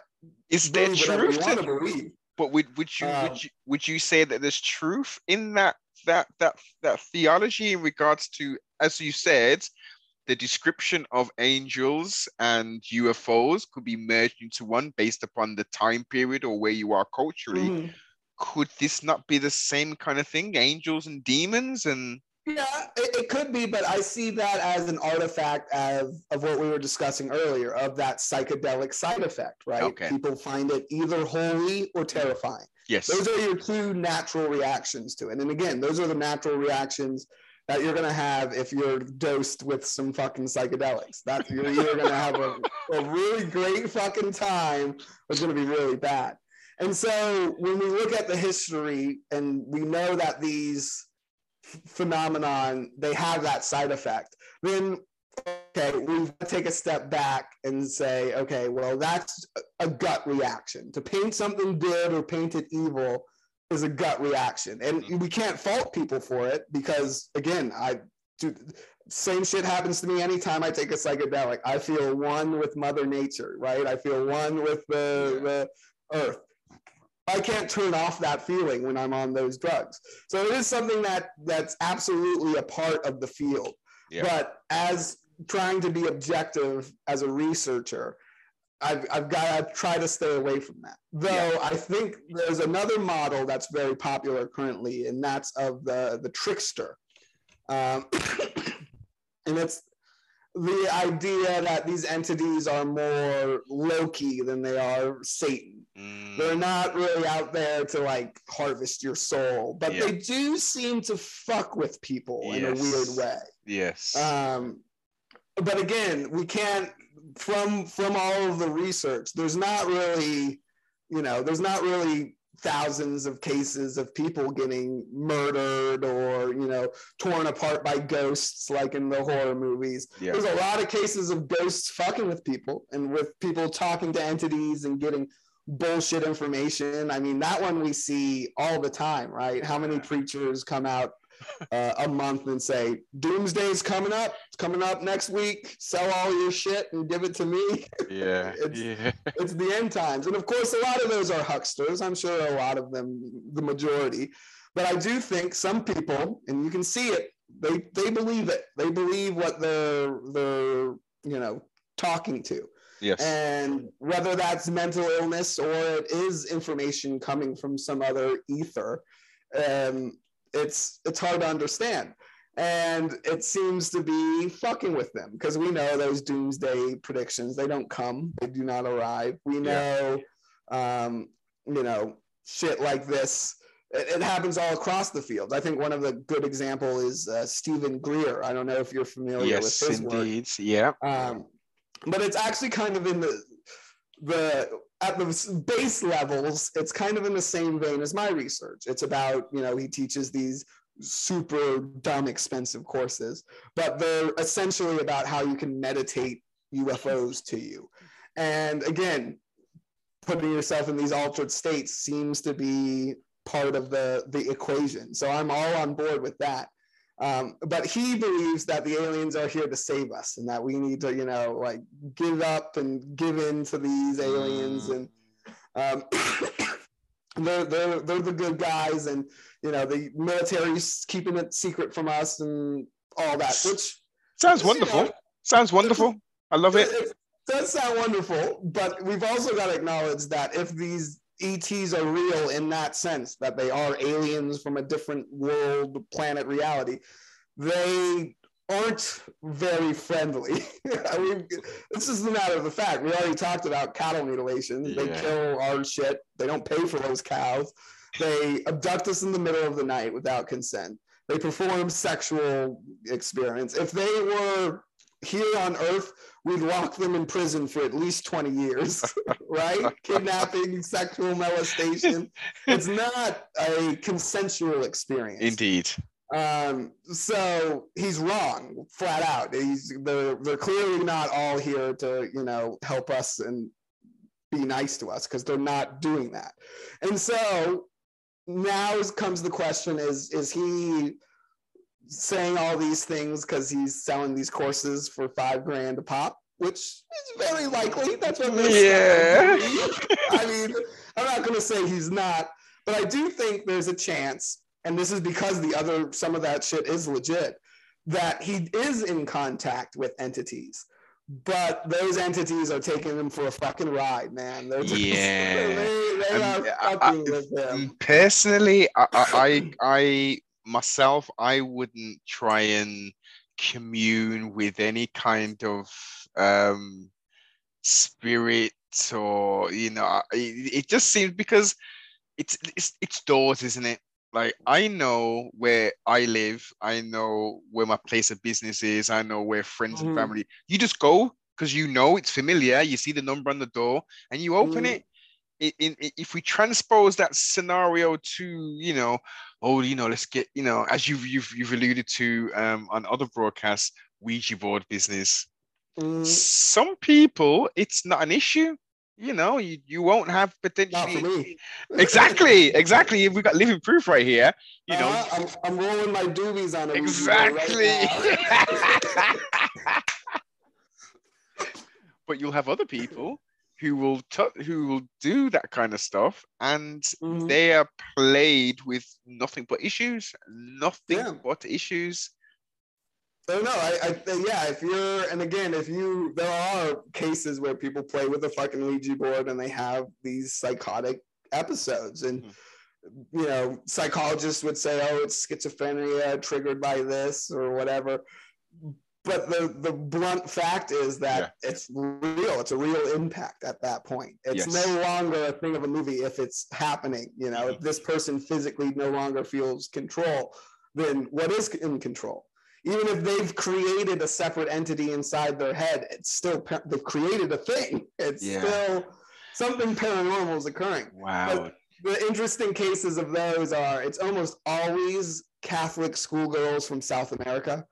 Is there truth want to believe. But would would you Um, would you would you say that there's truth in that that that that theology in regards to, as you said, the description of angels and UFOs could be merged into one based upon the time period or where you are culturally. Mhm. Could this not be the same kind of thing? Angels and demons and Yeah, it, it could be, but I see that as an artifact of, of what we were discussing earlier of that psychedelic side effect, right? Okay. People find it either holy or terrifying. yes, Those are your two natural reactions to it. And again, those are the natural reactions that you're gonna have if you're dosed with some fucking psychedelics. That you're either gonna have a, a really great fucking time or it's gonna be really bad. And so when we look at the history and we know that these ph- phenomenon they have that side effect, then okay, we take a step back and say, okay, well, that's a gut reaction. To paint something good or paint it evil is a gut reaction. And mm-hmm. we can't fault people for it because, again, I do. Same shit happens to me anytime I take a psychedelic. I feel one with Mother Nature, right? I feel one with the, the earth. I can't turn off that feeling when I'm on those drugs. So it is something that that's absolutely a part of the field. Yeah. But as trying to be objective as a researcher, I've, I've got to try to stay away from that. Though Yeah. I think there's another model that's very popular currently, and that's of the the trickster. Um, and it's the idea that these entities are more Loki than they are Satan. Mm, They're not really out there to like harvest your soul, but Yeah. they do seem to fuck with people in a weird way. yes. Um, but again, we can't from from all of the research. There's not really, you know, there's not really thousands of cases of people getting murdered or you know torn apart by ghosts like in the horror movies yeah. there's a lot of cases of ghosts fucking with people and with people talking to entities and getting bullshit information. I mean, that one we see all the time, right? How many preachers come out uh, a month and say, Doomsday's coming up. It's coming up next week. Sell all your shit and give it to me. Yeah. It's- yeah. it's the end times. And of course, a lot of those are hucksters. I'm sure a lot of them, the majority. But I do think some people, and you can see it, they they believe it. They believe what they're they're you know talking to. Yes. And whether that's mental illness or it is information coming from some other ether, um, it's it's hard to understand. And it seems to be fucking with them because we know those doomsday predictions, they don't come, they do not arrive. We know, um, you know, shit like this. It, it happens all across the field. I think one of the good example is uh, Steven Greer. I don't know if you're familiar yes, with his work indeed. Yeah. um, but it's actually kind of in the the at the base levels it's kind of in the same vein as my research. It's about you know he teaches these super dumb expensive courses but they're essentially about how you can meditate ufos to you. And again putting yourself in these altered states seems to be part of the the equation. So i'm all on board with that um, but he believes that the aliens are here to save us and that we need to, you know, like give up and give in to these aliens. And um, they're, they're, they're the good guys. And, you know, the military's keeping it secret from us and all that, which Sounds you know, wonderful. Sounds wonderful. I love it. it does sound wonderful, but we've also got to acknowledge that if these ETs are real in that sense, that they are aliens from a different world, planet reality, they aren't very friendly. I mean, this is the matter of the fact. We already talked about cattle mutilation. They kill our shit. They don't pay for those cows. They abduct us in the middle of the night without consent. They perform sexual experiments. If they were here on Earth, we'd lock them in prison for at least 20 years, right? Kidnapping, sexual molestation. It's not a consensual experience. Indeed. Um, so he's wrong, flat out. He's they're they're clearly not all here to, you know, help us and be nice to us because they're not doing that. And so now comes the question is is he saying all these things because he's selling these courses for five grand a pop, which is very likely. That's what this Yeah. I mean, I'm not going to say he's not, but I do think there's a chance, and this is because the other some of that shit is legit, that he is in contact with entities. But those entities are taking him for a fucking ride, man. They're just, Yeah. they, they I- I- fucking with him. Personally, I, I, I, I myself, I wouldn't try and commune with any kind of um, spirit or you know, it, it just seems because it's it's it's doors, isn't it? Like I know where I live, I know where my place of business is, I know where friends Mhm. and family. You just go because you know it's familiar. You see the number on the door, and you open Mhm. it in, if we transpose that scenario to you know oh you know let's get you know as you've you've, you've alluded to um on other broadcasts ouija board business. Mm, some people it's not an issue you know you, you won't have potentially exactly exactly. We've got living proof right here you know. Uh, I'm, I'm rolling my doobies on it. exactly. Right but you'll have other people who will t- who will do that kind of stuff, and Mhm. they are played with nothing but issues, nothing Yeah. but issues. So no, I, I think- yeah. If you're, and again, if you, there are cases where people play with a fucking Ouija board and they have these psychotic episodes, and Mm-hmm. you know, psychologists would say, oh, it's schizophrenia triggered by this or whatever. But the the blunt fact is that it's real. It's a real impact at that point. It's Yes. no longer a thing of a movie if it's happening. You know, if this person physically no longer feels control, then what is in control? Even if they've created a separate entity inside their head, it's still they've created a thing. It's Yeah. still something paranormal is occurring Wow. the interesting cases of those are it's almost always Catholic schoolgirls from South America.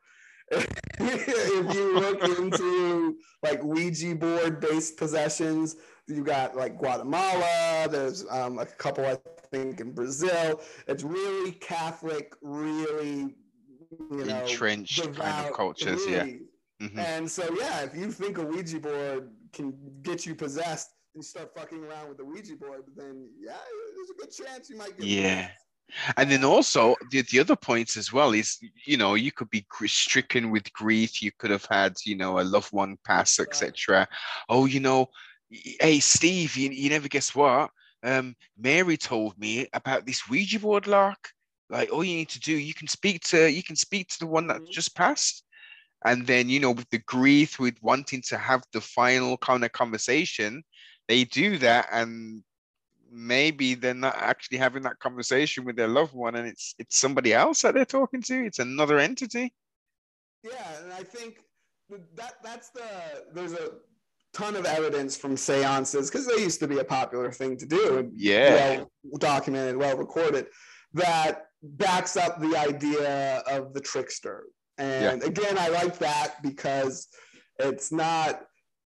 If you look into like Ouija board based possessions, you got like Guatemala, there's um, a couple, I think, in Brazil. It's really Catholic, really, you know, Entrenched kind of devout, cultures, yeah. really. Mhm. And so, yeah, if you think a Ouija board can get you possessed and you start fucking around with the Ouija board, then yeah, there's a good chance you might get Yeah. possessed. And then also the, the other points as well is you know you could be stricken with grief. You could have had you know a loved one pass, etc. Oh, you know, hey Steve, you, you never guess what? Um, Mary told me about this Ouija board lark. Like all you need to do, you can speak to you can speak to the one that Mhm. just passed, and then you know with the grief with wanting to have the final kind of conversation, they do that and maybe they're not actually having that conversation with their loved one and it's it's somebody else that they're talking to it's another entity. Yeah, and I think that that's the there's a ton of evidence from seances because they used to be a popular thing to do yeah. well documented, well recorded, that backs up the idea of the trickster. And again, I like that because it's not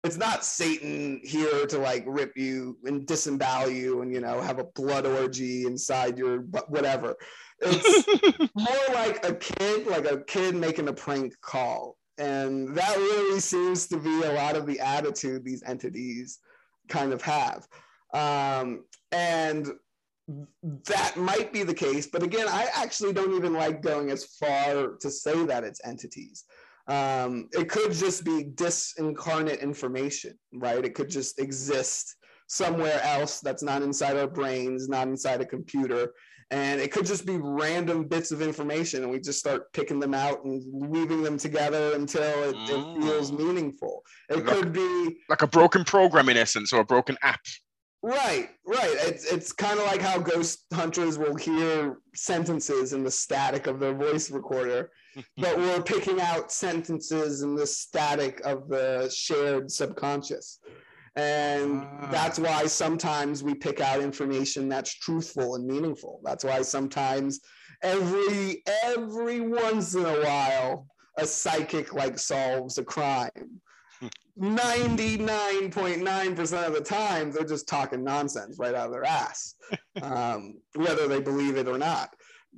it's not Satan here to like rip you and disembowel you and you know have a blood orgy inside your but whatever. It's more like a kid, like a kid making a prank call. And that really seems to be a lot of the attitude these entities kind of have. Um, and that might be the case. But again, I actually don't even like going as far to say that it's entities. Um, it could just be disincarnate information, right? It could just exist somewhere else that's not inside our brains, not inside a computer. And it could just be random bits of information and we just start picking them out and weaving them together until it, it feels Mm. meaningful. It Like- could be like a broken program in essence or a broken app. Right right. It's, it's kind of like how ghost hunters will hear sentences in the static of their voice recorder but we're picking out sentences in the static of the shared subconscious. And Ah. that's why sometimes we pick out information that's truthful and meaningful. That's why sometimes every every once in a while a psychic like solves a crime. 99.9% of the time they're just talking nonsense right out of their ass um, whether they believe it or not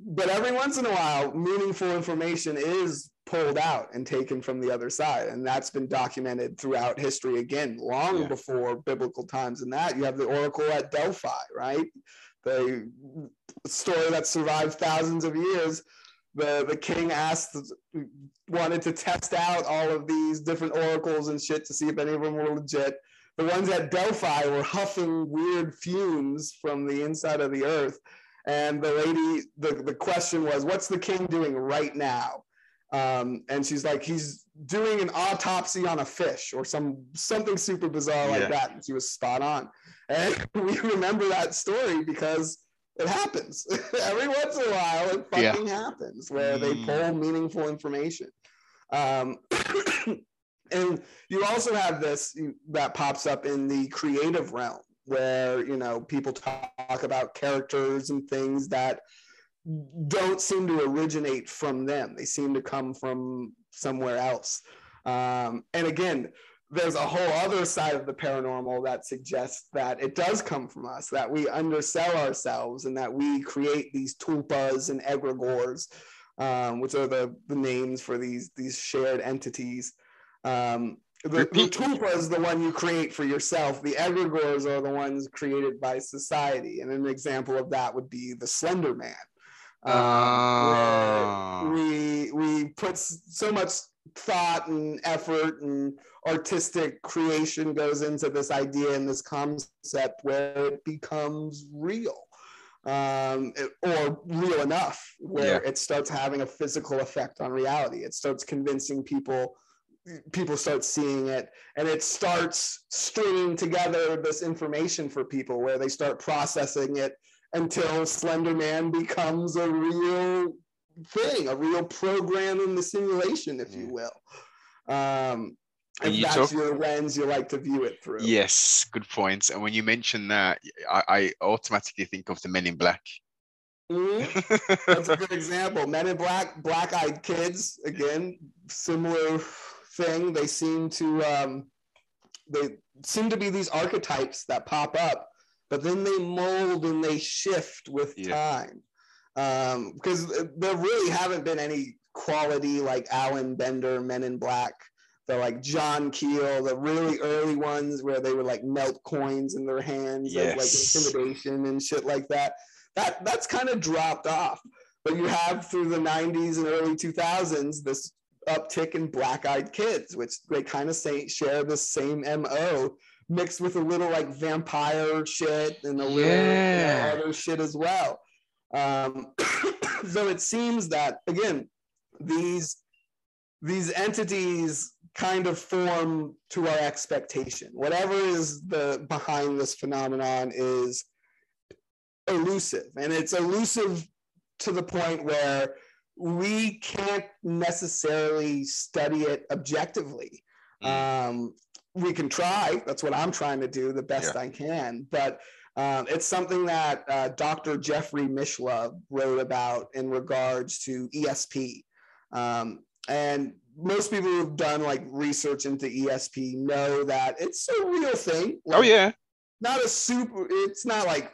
but every once in a while meaningful information is pulled out and taken from the other side. And that's been documented throughout history again long Yeah. before biblical times. And that you have the oracle at delphi right? The story that survived thousands of years the the king asked wanted to test out all of these different oracles and shit to see if any of them were legit. The ones at delphi were huffing weird fumes from the inside of the earth and the lady the, the question was what's the king doing right now um, and she's like he's doing an autopsy on a fish or some something super bizarre Yeah. like that and she was spot on and we remember that story because it happens every once in a while it Yeah. fucking happens where they Mm. pull meaningful information um, and you also have this that pops up in the creative realm where you know people talk about characters and things that don't seem to originate from them. They seem to come from somewhere else. Um, and again there's a whole other side of the paranormal that suggests that it does come from us that we undersell ourselves and that we create these tulpas and egregores um, which are the, the names for these these shared entities. Um, the, the is the one you create for yourself. The egregores are the ones created by society. And an example of that would be the Slender Man. Um, Ah. we we put so much thought and effort and artistic creation goes into this idea and this concept where it becomes real um, it- or real enough where it starts having a physical effect on reality it starts convincing people people start seeing it and it starts stringing together this information for people where they start processing it until slender man becomes a real thing a real program in the simulation if you will um And you that's talk- your lens you like to view it through Yes, good points. And when you mention that, I, I automatically think of the Men in Black. Mhm. That's a good example. Men in Black, Black Eyed Kids, again, similar thing. They seem to um, they seem to be these archetypes that pop up, but then they mold and they shift with Yeah. time. Um, because there really haven't been any quality like Alan Bender, Men in Black, the like John Keel, the really early ones where they would like melt coins in their hands, of, like Yes. intimidation and shit like that that that's kind of dropped off. But you have through the 90s and early 2000s this uptick in black-eyed kids, which they kind of say share the same MO mixed with a little like vampire shit and a little Yeah. other shit as well. Um, so it seems that again, these these entities kind of form to our expectation. Whatever is the behind this phenomenon is elusive and it's elusive to the point where we can't necessarily study it objectively. Um, we can try. That's what i'm trying to do the best i can. But um, it's something that uh, dr Jeffrey Mishlove wrote about in regards to esp um, and most people who've done like research into esp know that it's a real thing. Oh yeah. not a super it's not like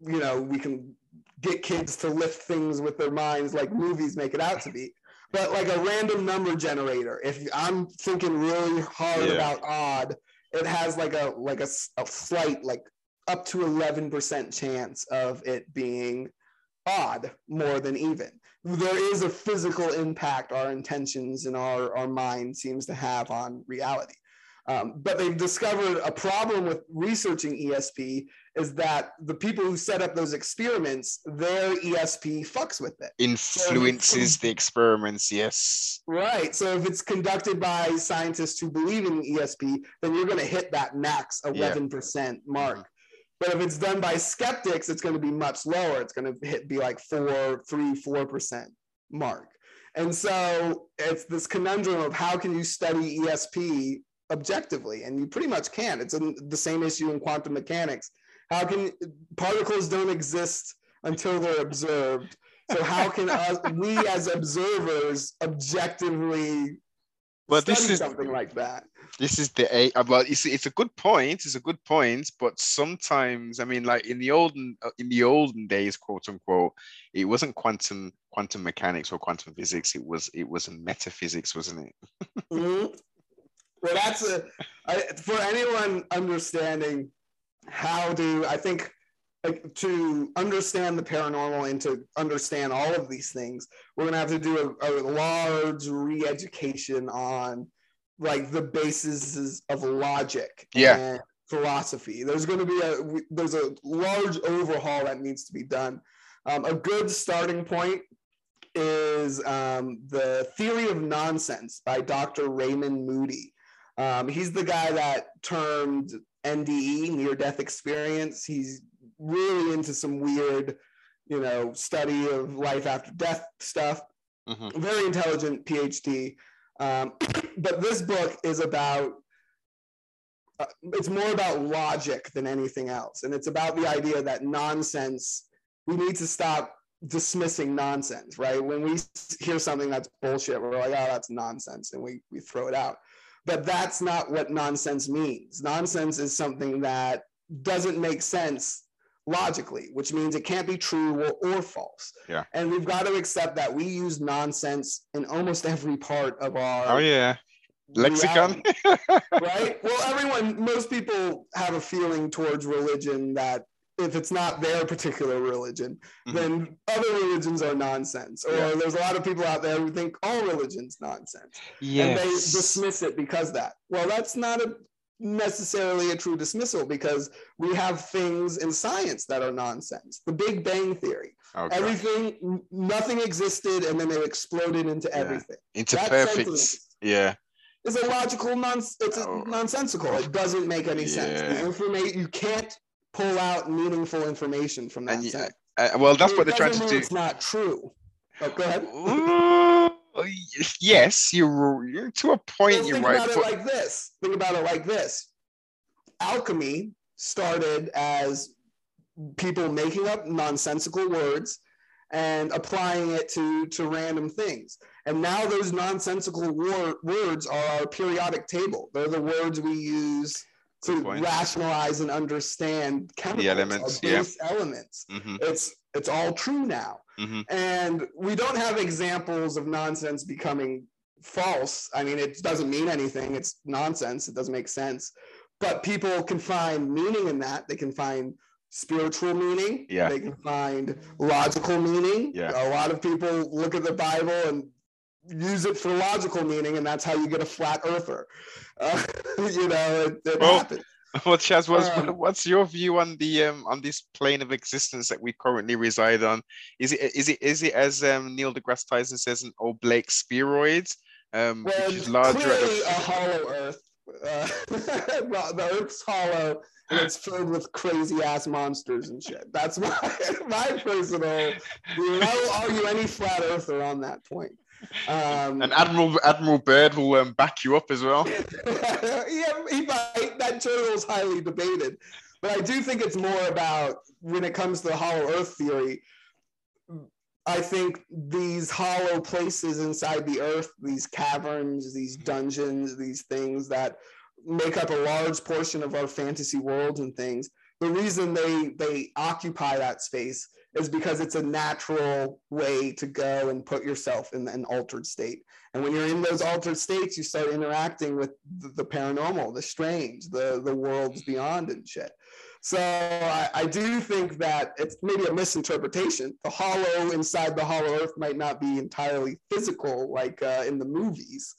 you know we can get kids to lift things with their minds like movies make it out to be. But like a random number generator if i'm thinking really hard Yeah. about odd it has like a like a slight like up to 11% chance of it being odd more than even. There is a physical impact our intentions and our our mind seems to have on reality. Um, but they've discovered a problem with researching ESP is that the people who set up those experiments, their ESP fucks with it. Influences the experiments. Yes. Right. So if it's conducted by scientists who believe in ESP, then you're going to hit that max 11% mm-hmm. mark. But if it's done by skeptics, it's going to be much lower. It's going to hit be like four, three, four percent mark. And so it's this conundrum of how can you study ESP objectively? And you pretty much can. It's the same issue in quantum mechanics. How can particles don't exist until they're observed? So how can us, we as observers objectively Well, this is something like that? this is the a uh, well it's, it's a good point it's a good point but sometimes i mean like in the olden uh, in the olden days quote unquote it wasn't quantum quantum mechanics or quantum physics it was it was metaphysics wasn't it Mhm. Well, that's a I, for anyone understanding how do I think like to understand the paranormal and to understand all of these things, we're gonna have to do a, a large re-education on like the bases of logic Yeah. and philosophy. There's going to be a there's a large overhaul that needs to be done. Um, a good starting point is um, the theory of nonsense by Dr. Raymond Moody. Um, he's the guy that termed NDE, near death experience. He's really into some weird, you know, study of life after death stuff. Mhm. Very intelligent PhD. Um, but this book is about uh, it's more about logic than anything else and it's about the idea that nonsense we need to stop dismissing nonsense right when we hear something that's bullshit we're like oh that's nonsense and we, we throw it out but that's not what nonsense means nonsense is something that doesn't make sense logically which means it can't be true or, or false Yeah. and we've got to accept that we use nonsense in almost every part of our oh yeah Lexicon. right? Well, everyone, most people have a feeling towards religion that if it's not their particular religion, Mhm. then other religions are nonsense. Or Yeah. there's a lot of people out there who think all religions nonsense. and they dismiss it because that. Well, that's not a necessarily a true dismissal because we have things in science that are nonsense. The Big Bang Theory, God. everything, nothing existed, and then they exploded into Yeah. everything. Into that perfect. Yeah. It's a logical nonsense. It's Oh. nonsensical. It doesn't make any sense. The information you can't pull out meaningful information from that And sentence. Uh, well, that's It what they're trying to do. It's not true. Oh, go ahead. Yes, you're, you're to a point. Well, you're think right. about it like this. Think about it like this. Alchemy started as people making up nonsensical words and applying it to to random things. And now those nonsensical wor- words are our periodic table. They're the words we use to rationalize and understand chemicals, elements, yeah. base elements. Mhm, It's it's all true now. mhm. And we don't have examples of nonsense becoming false. I mean, it doesn't mean anything. It's nonsense. It doesn't make sense. But people can find meaning in that. They can find spiritual meaning. Yeah. They can find logical meaning. Yeah. A lot of people look at the Bible and use it for logical meaning, and that's how you get a flat earther. Uh, you know, it, it Well, happens. Well, Chaz, what's, Um, what's your view on the um, on this plane of existence that we currently reside on? Is it is it is it as um, Neil deGrasse Tyson says an oblique spheroid, um, Well, which is larger clearly a hollow Earth. Uh, well, the Earth's hollow and it's filled with crazy ass monsters and shit. That's my my personal. You know, I will argue any flat Earther on that point. Um, and Admiral Admiral Byrd will um, back you up as well. yeah, he might. That journal is highly debated, but I do think it's more about when it comes to the hollow Earth theory. I think these hollow places inside the Earth, these caverns, these dungeons, these things that make up a large portion of our fantasy world and things. The reason they they occupy that space is because it's a natural way to go and put yourself in an altered state. And when you're in those altered states, you start interacting with the, the paranormal, the strange, the the worlds beyond and shit. So I, I do think that it's maybe a misinterpretation. The hollow inside the hollow earth might not be entirely physical like uh, in the movies.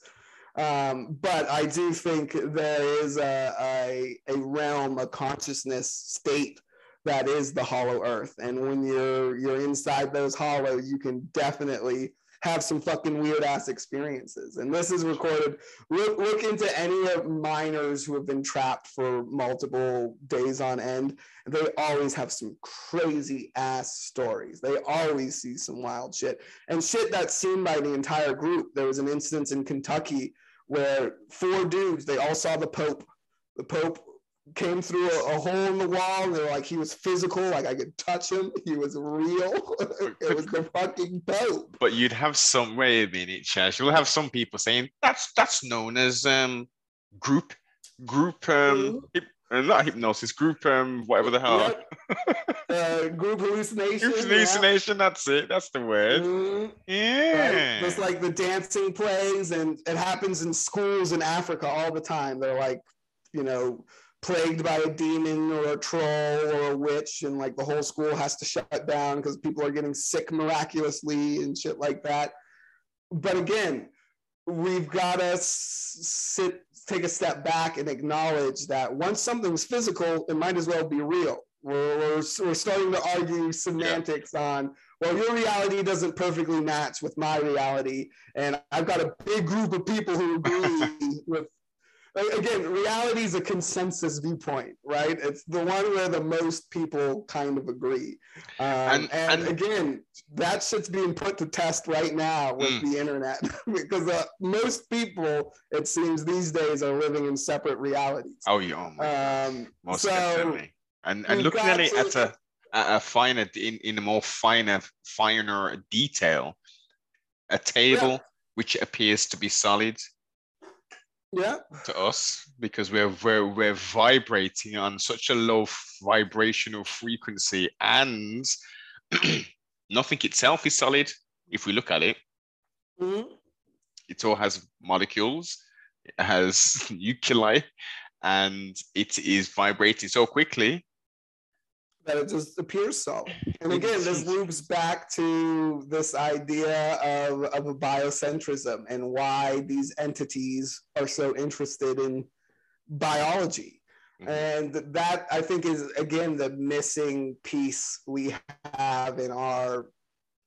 Um, but I do think there is a, a, a realm, a consciousness state that is the hollow earth. And when you're you're inside those hollows, you can definitely have some fucking weird ass experiences. And this is recorded. Look, look into any of miners who have been trapped for multiple days on end. They always have some crazy ass stories. They always see some wild shit and shit that's seen by the entire group. There was an instance in Kentucky where four dudes, they all saw the Pope. The Pope came through a, a hole in the wall. And they were like, he was physical, like I could touch him. He was real. it was the fucking Pope. But you'd have some wait a minute, Chaz. You'll have some people saying that's that's known as um group group um hip, uh, not hypnosis group um whatever the hell Yep. uh, group hallucination. group yeah. hallucination. That's it. That's the word. Mhm. Right? Yeah. Just like the dancing plays, and it happens in schools in Africa all the time. They're like, you know, plagued by a demon or a troll or a witch, and like the whole school has to shut down because people are getting sick miraculously and shit like that. But again, we've got to sit, take a step back and acknowledge that once something's physical, it might as well be real. We're, we're, we're starting to argue semantics on well, your reality doesn't perfectly match with my reality. And I've got a big group of people who agree with. Again, reality is a consensus viewpoint, right? It's the one where the most people kind of agree. Um, And- and, and- again, that shit's being put to test right now with Mm. the internet because uh, most people, it seems these days, are living in separate realities. oh yeah. Oh my God. Um, Most so definitely. And and looking at it at a at a finer in, in a more finer finer detail, a table which appears to be solid yeah, to us because we're we're we're vibrating on such a low vibrational frequency and nothing itself is solid if we look at it Mhm. it all has molecules It has nuclei, and it is vibrating so quickly. That it just appears so. And again, this loops back to this idea of, of a biocentrism and why these entities are so interested in biology. Mhm. And that I think is again the missing piece we have in our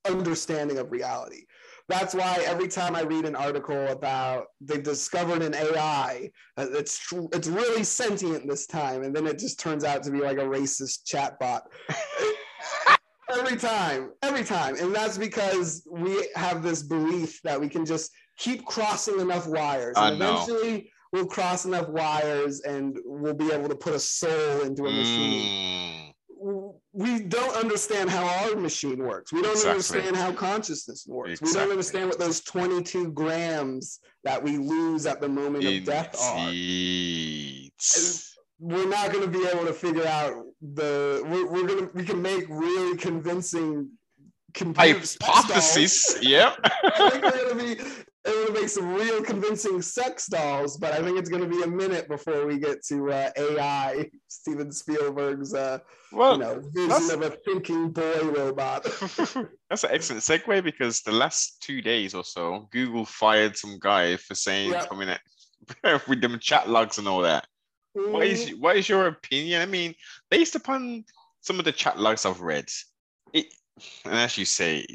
understanding of reality. That's why every time I read an article about they've discovered an AI uh, it's tr- it's really sentient this time, and then it just turns out to be like a racist chatbot. every time, every time, and that's because we have this belief that we can just keep crossing enough wires, and eventually we'll cross enough wires, and we'll be able to put a soul into a machine. Mm, we don't understand how our machine works. We don't Exactly. understand how consciousness works. We don't understand what those 22 grams that we lose at the moment of death are. indeed. We're not going to be able to figure out the. We're, we're going to. We can make really convincing computer sex dolls. Hypothesis. Yep. I think we're going to be able to make some real convincing sex dolls, but I think it's going to be a minute before we get to uh, AI, Steven Spielberg's, uh, Well, you know, vision of a thinking boy robot. That's an excellent segue because the last two days or so, Google fired some guy for saying coming at with them chat logs and all that. What is Mm, what is your opinion? I mean, based upon some of the chat logs I've read, it and as you say,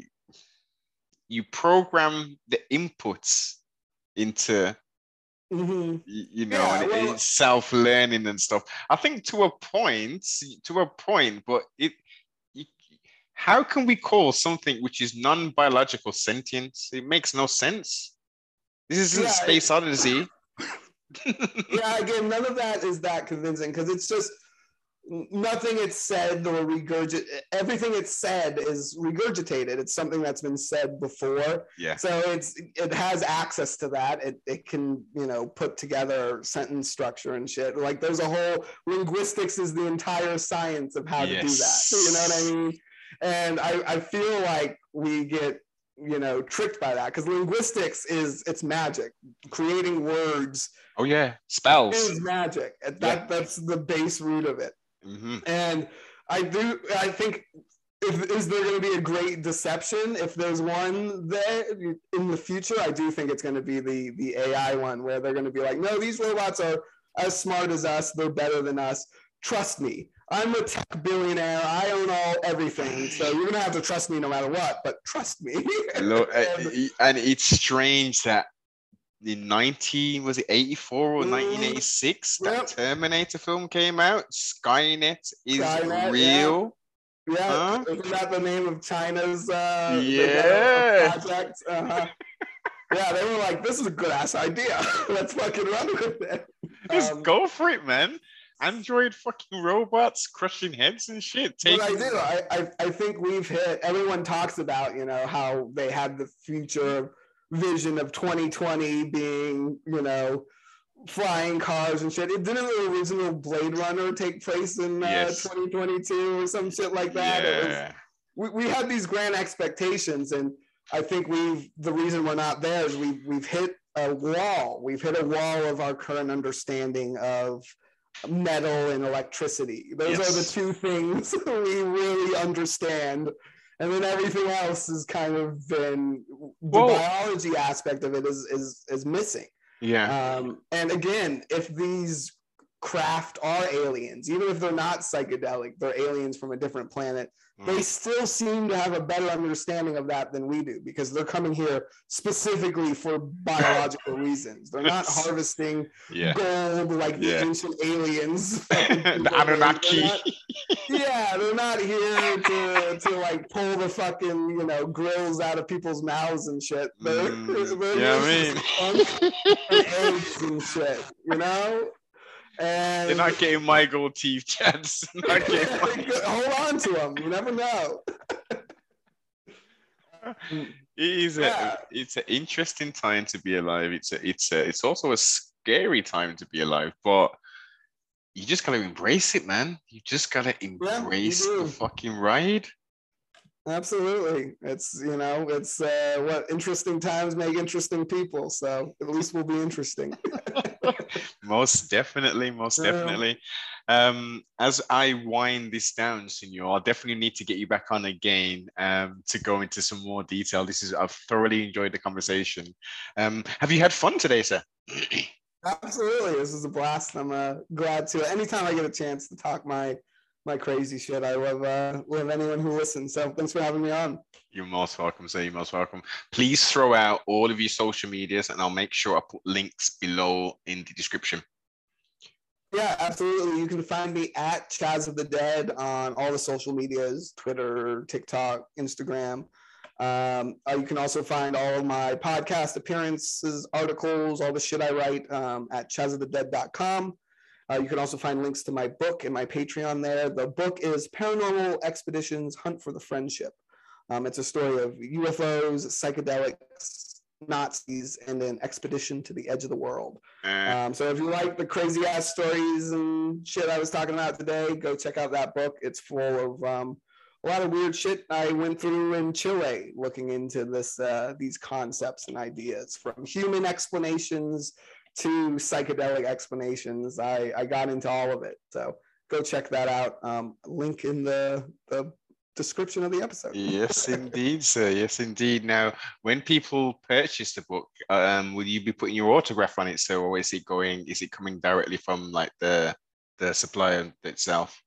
you program the inputs into mhm. you know Yeah, well- it's self-learning and stuff. I think to a point, to a point, but it how can we call something which is non-biological sentient? It makes no sense. This isn't Yeah, space odyssey. yeah, again, none of that is that convincing because it's just nothing it's said or regurgit. Everything it's said is regurgitated. It's something that's been said before. Yeah. So it's it has access to that. It it can you know put together sentence structure and shit. Like there's a whole linguistics is the entire science of how to do that. You know what I mean? And I I feel like we get you know tricked by that because linguistics is it's magic creating words Oh yeah, spells. is magic. That that's the base root of it. Hmm And I do I think if is there going to be a great deception if there's one there in the future? I do think it's going to be the the AI one where they're going to be like no these robots are as smart as us. They're better than us. Trust me. I'm a tech billionaire. I own all everything. So you're going to have to trust me no matter what but trust me. Uh, And- and it's strange that in 19 was it 84 or Mm. 1986 that Yep. Terminator film came out. Skynet is Skynet, real. Yeah, Huh? isn't that the name of China's uh, Yeah. project? Uh-huh. yeah, they were like, "This is a good ass idea. Let's fucking run with it." Just Um, go for it, man. Android fucking robots crushing heads and shit. But I do. I, I I think we've hit. Everyone talks about you know how they had the future vision of 2020 being you know flying cars and shit. It didn't the original Blade Runner take place in uh, Yes. 2022 or some shit like that. It was, yeah. we, we had these grand expectations and i think we've the reason we're not there is we've, we've hit a wall we've hit a wall of our current understanding of metal and electricity those are the two things we really understand and then everything else has kind of been the Well- biology aspect of it is is is missing yeah. um, and again, if these craft are aliens, even if they're not psychedelic, they're aliens from a different planet, they Mm. still seem to have a better understanding of that than we do because they're coming here specifically for biological reasons. They're not harvesting yeah. gold like the ancient aliens. the Anunnaki. They're not- yeah, they're not here to, to like pull the fucking you know grills out of people's mouths and shit. They're, Mm, they're yeah, I mean. and shit, you know. And They're not getting my gold teeth, Chaz. They're not getting hold on to them. You never know. it is Yeah. a, it's an interesting time to be alive. It's a, it's a, it's also a scary time to be alive, but you just gotta embrace it, man. You just gotta embrace do. the fucking ride. Absolutely, it's you know, it's uh, what interesting times make interesting people. So at least we'll be interesting. most definitely, most definitely. Um, as I wind this down, Senor, I'll definitely need to get you back on again um, to go into some more detail. This is I've thoroughly enjoyed the conversation. Um, have you had fun today, sir? Absolutely, this is a blast. I'm uh, glad to. Anytime I get a chance to talk my my crazy shit, I love uh, love anyone who listens. So thanks for having me on. You're most welcome, sir. You're most welcome. Please throw out all of your social medias, and I'll make sure I put links below in the description. Yeah, absolutely. You can find me at Chaz of the Dead on all the social medias Twitter, TikTok, Instagram. Um, uh, you can also find all of my podcast appearances, articles, all the shit I write um, at chazofthedead.com. Uh, you can also find links to my book and my Patreon there. The book is Paranormal Expeditions Hunt for the Friendship. Um, it's a story of UFOs, psychedelics, Nazis, and an expedition to the edge of the world. Uh, Um, so if you like the crazy ass stories and shit I was talking about today, go check out that book. It's full of um, a lot of weird shit I went through in Chile, looking into this uh, these concepts and ideas from human explanations to psychedelic explanations. I, I got into all of it. So go check that out. Um, link in the the description of the episode. yes, indeed, sir. Yes, indeed. Now, when people purchase the book, um, will you be putting your autograph on it? So, or is it going? Is it coming directly from like the the supplier itself?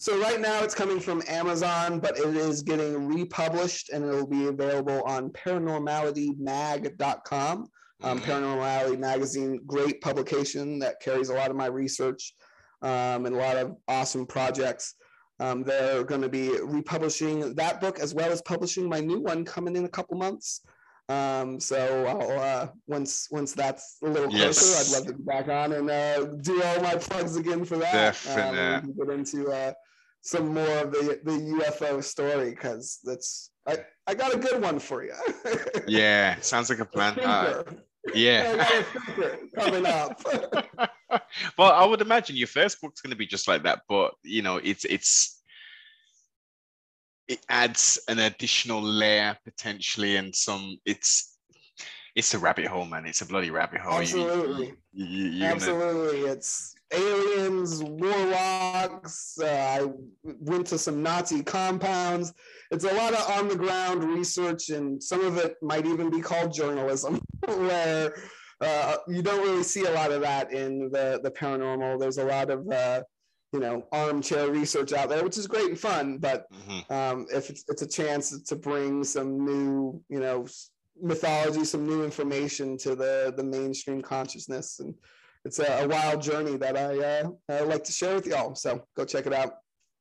So right now it's coming from Amazon, but it is getting republished and it will be available on paranormalitymag.com. Um, Mhm. Paranormality magazine, great publication that carries a lot of my research um, and a lot of awesome projects. Um, they're going to be republishing that book as well as publishing my new one coming in a couple months. Um, so I'll, uh, once once that's a little closer, Yes. I'd love to be back on and uh, do all my plugs again for that. Um, Definite. we can get into uh, some more of the the UFO story because that's I, I got a good one for you. Yeah, sounds like a plan. Uh, yeah. got a thinker coming up. well, I would imagine your first book's going to be just like that, but you know, it's it's it adds an additional layer potentially, and some. It's it's a rabbit hole, man. It's a bloody rabbit hole. Absolutely. You, you, you're gonna- Absolutely, it's aliens, warlocks. Uh, I went to some Nazi compounds. It's a lot of on the ground research, and some of it might even be called journalism, where uh, you don't really see a lot of that in the the paranormal. There's a lot of uh, you know armchair research out there, which is great and fun, but Mhm. um, if it's, it's a chance to bring some new, you know, mythology, some new information to the the mainstream consciousness, and it's a, a wild journey that I uh, I like to share with y'all. So go check it out.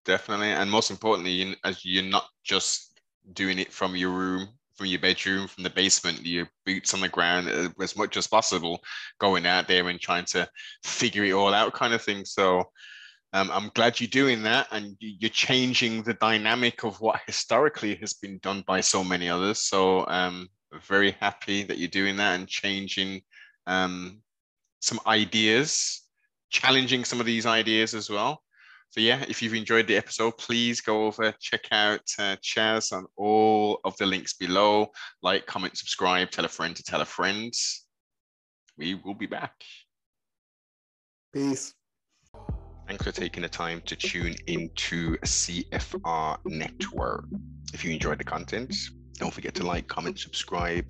Definitely, and most importantly, you, as you're not just doing it from your room, from your bedroom, from the basement, your boots on the ground uh, as much as possible, going out there and trying to figure it all out, kind of thing. So, um, I'm glad you're doing that, and you- you're changing the dynamic of what historically has been done by so many others. So, um, very happy that you're doing that and changing um, some ideas, challenging some of these ideas as well. So yeah, if you've enjoyed the episode, please go over, check out uh, Chaz on all of the links below. Like, comment, subscribe, tell a friend to tell a friend. We will be back. Peace. Thanks for taking the time to tune into CFR Network. If you enjoyed the content, don't forget to like, comment, subscribe.